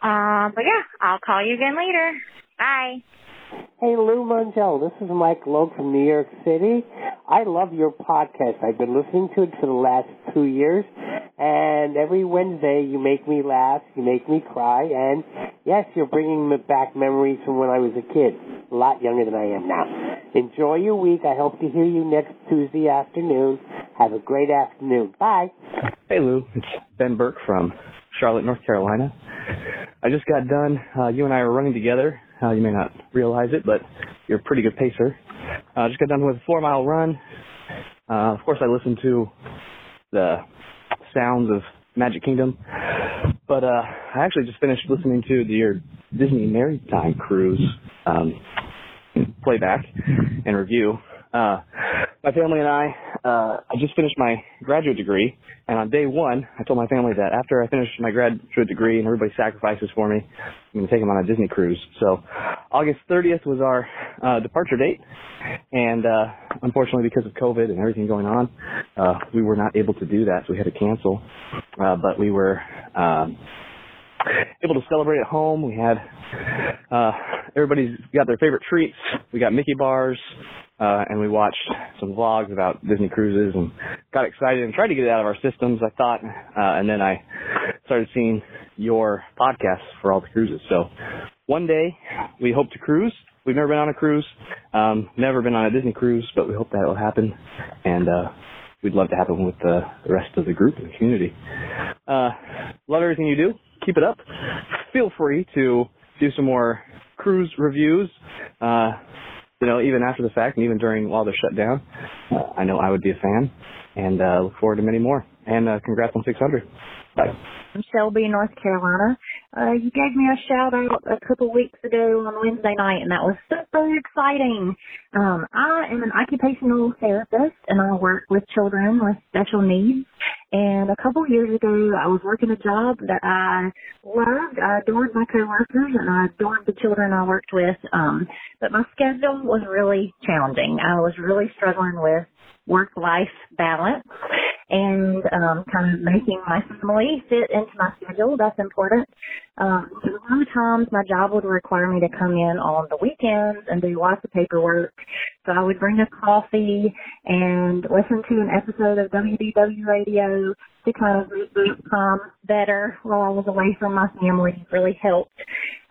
Um, but yeah, I'll call you again later. Bye. Hey, Lou Mangel, this is Mike Logue from New York City. I love your podcast. I've been listening to it for the last two years, and every Wednesday you make me laugh, you make me cry, and yes, you're bringing me back memories from when I was a kid, a lot younger than I am now. Enjoy your week. I hope to hear you next Tuesday afternoon. Have a great afternoon. Bye. Hey Lou, it's Ben Burke from Charlotte, North Carolina. I just got done. Uh, you and I were running together. Uh, you may not realize it, but you're a pretty good pacer. I uh, just got done with a four mile run. Uh, of course, I listened to the sounds of Magic Kingdom, but uh, I actually just finished listening to the, your Disney Maritime Cruise um, playback and review. Uh, my family and I, uh, I just finished my graduate degree, and on day one, I told my family that after I finish my graduate degree and everybody sacrifices for me, I'm going to take them on a Disney cruise. So, August 30th was our uh, departure date, and uh, unfortunately, because of COVID and everything going on, uh, we were not able to do that, so we had to cancel. Uh, but we were um, able to celebrate at home. We had uh, everybody's got their favorite treats. We got Mickey bars, uh, and we watched some vlogs about Disney cruises and got excited and tried to get it out of our systems. I thought, uh, and then I started seeing your podcasts for all the cruises. So one day we hope to cruise. We've never been on a cruise, um, never been on a Disney cruise, but we hope that will happen, and uh, we'd love to happen with the, the rest of the group and the community. Uh, love everything you do. Keep it up. Feel free to do some more cruise reviews. Uh, you know, even after the fact and even during while they're shut down, uh, I know I would be a fan and uh, look forward to many more. And uh, congrats on 600. Bye. from Shelby, North Carolina. Uh, you gave me a shout out a couple weeks ago on Wednesday night, and that was super exciting. Um, I am an occupational therapist, and I work with children with special needs. And a couple years ago, I was working a job that I loved. I adored my coworkers, and I adored the children I worked with. Um, but my schedule was really challenging. I was really struggling with work-life balance and um, kind of making my family fit into my schedule. That's important. Um, a lot of times my job would require me to come in on the weekends and do lots of paperwork. So I would bring a coffee and listen to an episode of WDW radio to kind of that time better while I was away from my family. It really helped.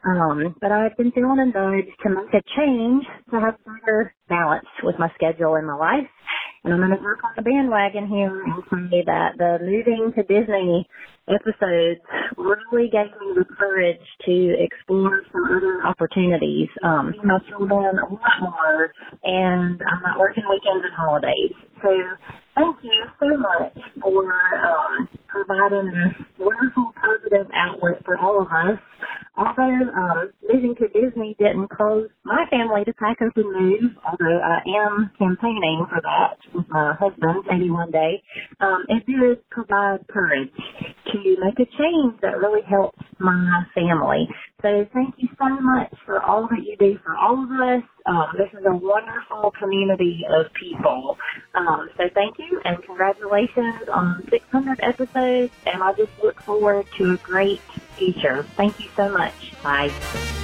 Um, but I've been feeling a nudge to make a change to have better balance with my schedule and my life. And I'm going to work on the bandwagon here and say that the moving to Disney episodes really gave me the courage to explore some other opportunities. Um, my children a lot more, and I'm not working weekends and holidays. So thank you so much for um, providing this wonderful positive outlet for all of us. Although um, moving to Disney didn't cause my family to pack up and move, although I am campaigning for that with my husband, 81 Day, um, it did provide courage to make a change that really helps my family. So thank you so much for all that you do for all of us. Um, this is a wonderful community of people. Um, so thank you and congratulations on 600 episodes. And I just look forward to a great future. Thank you so much. Bye.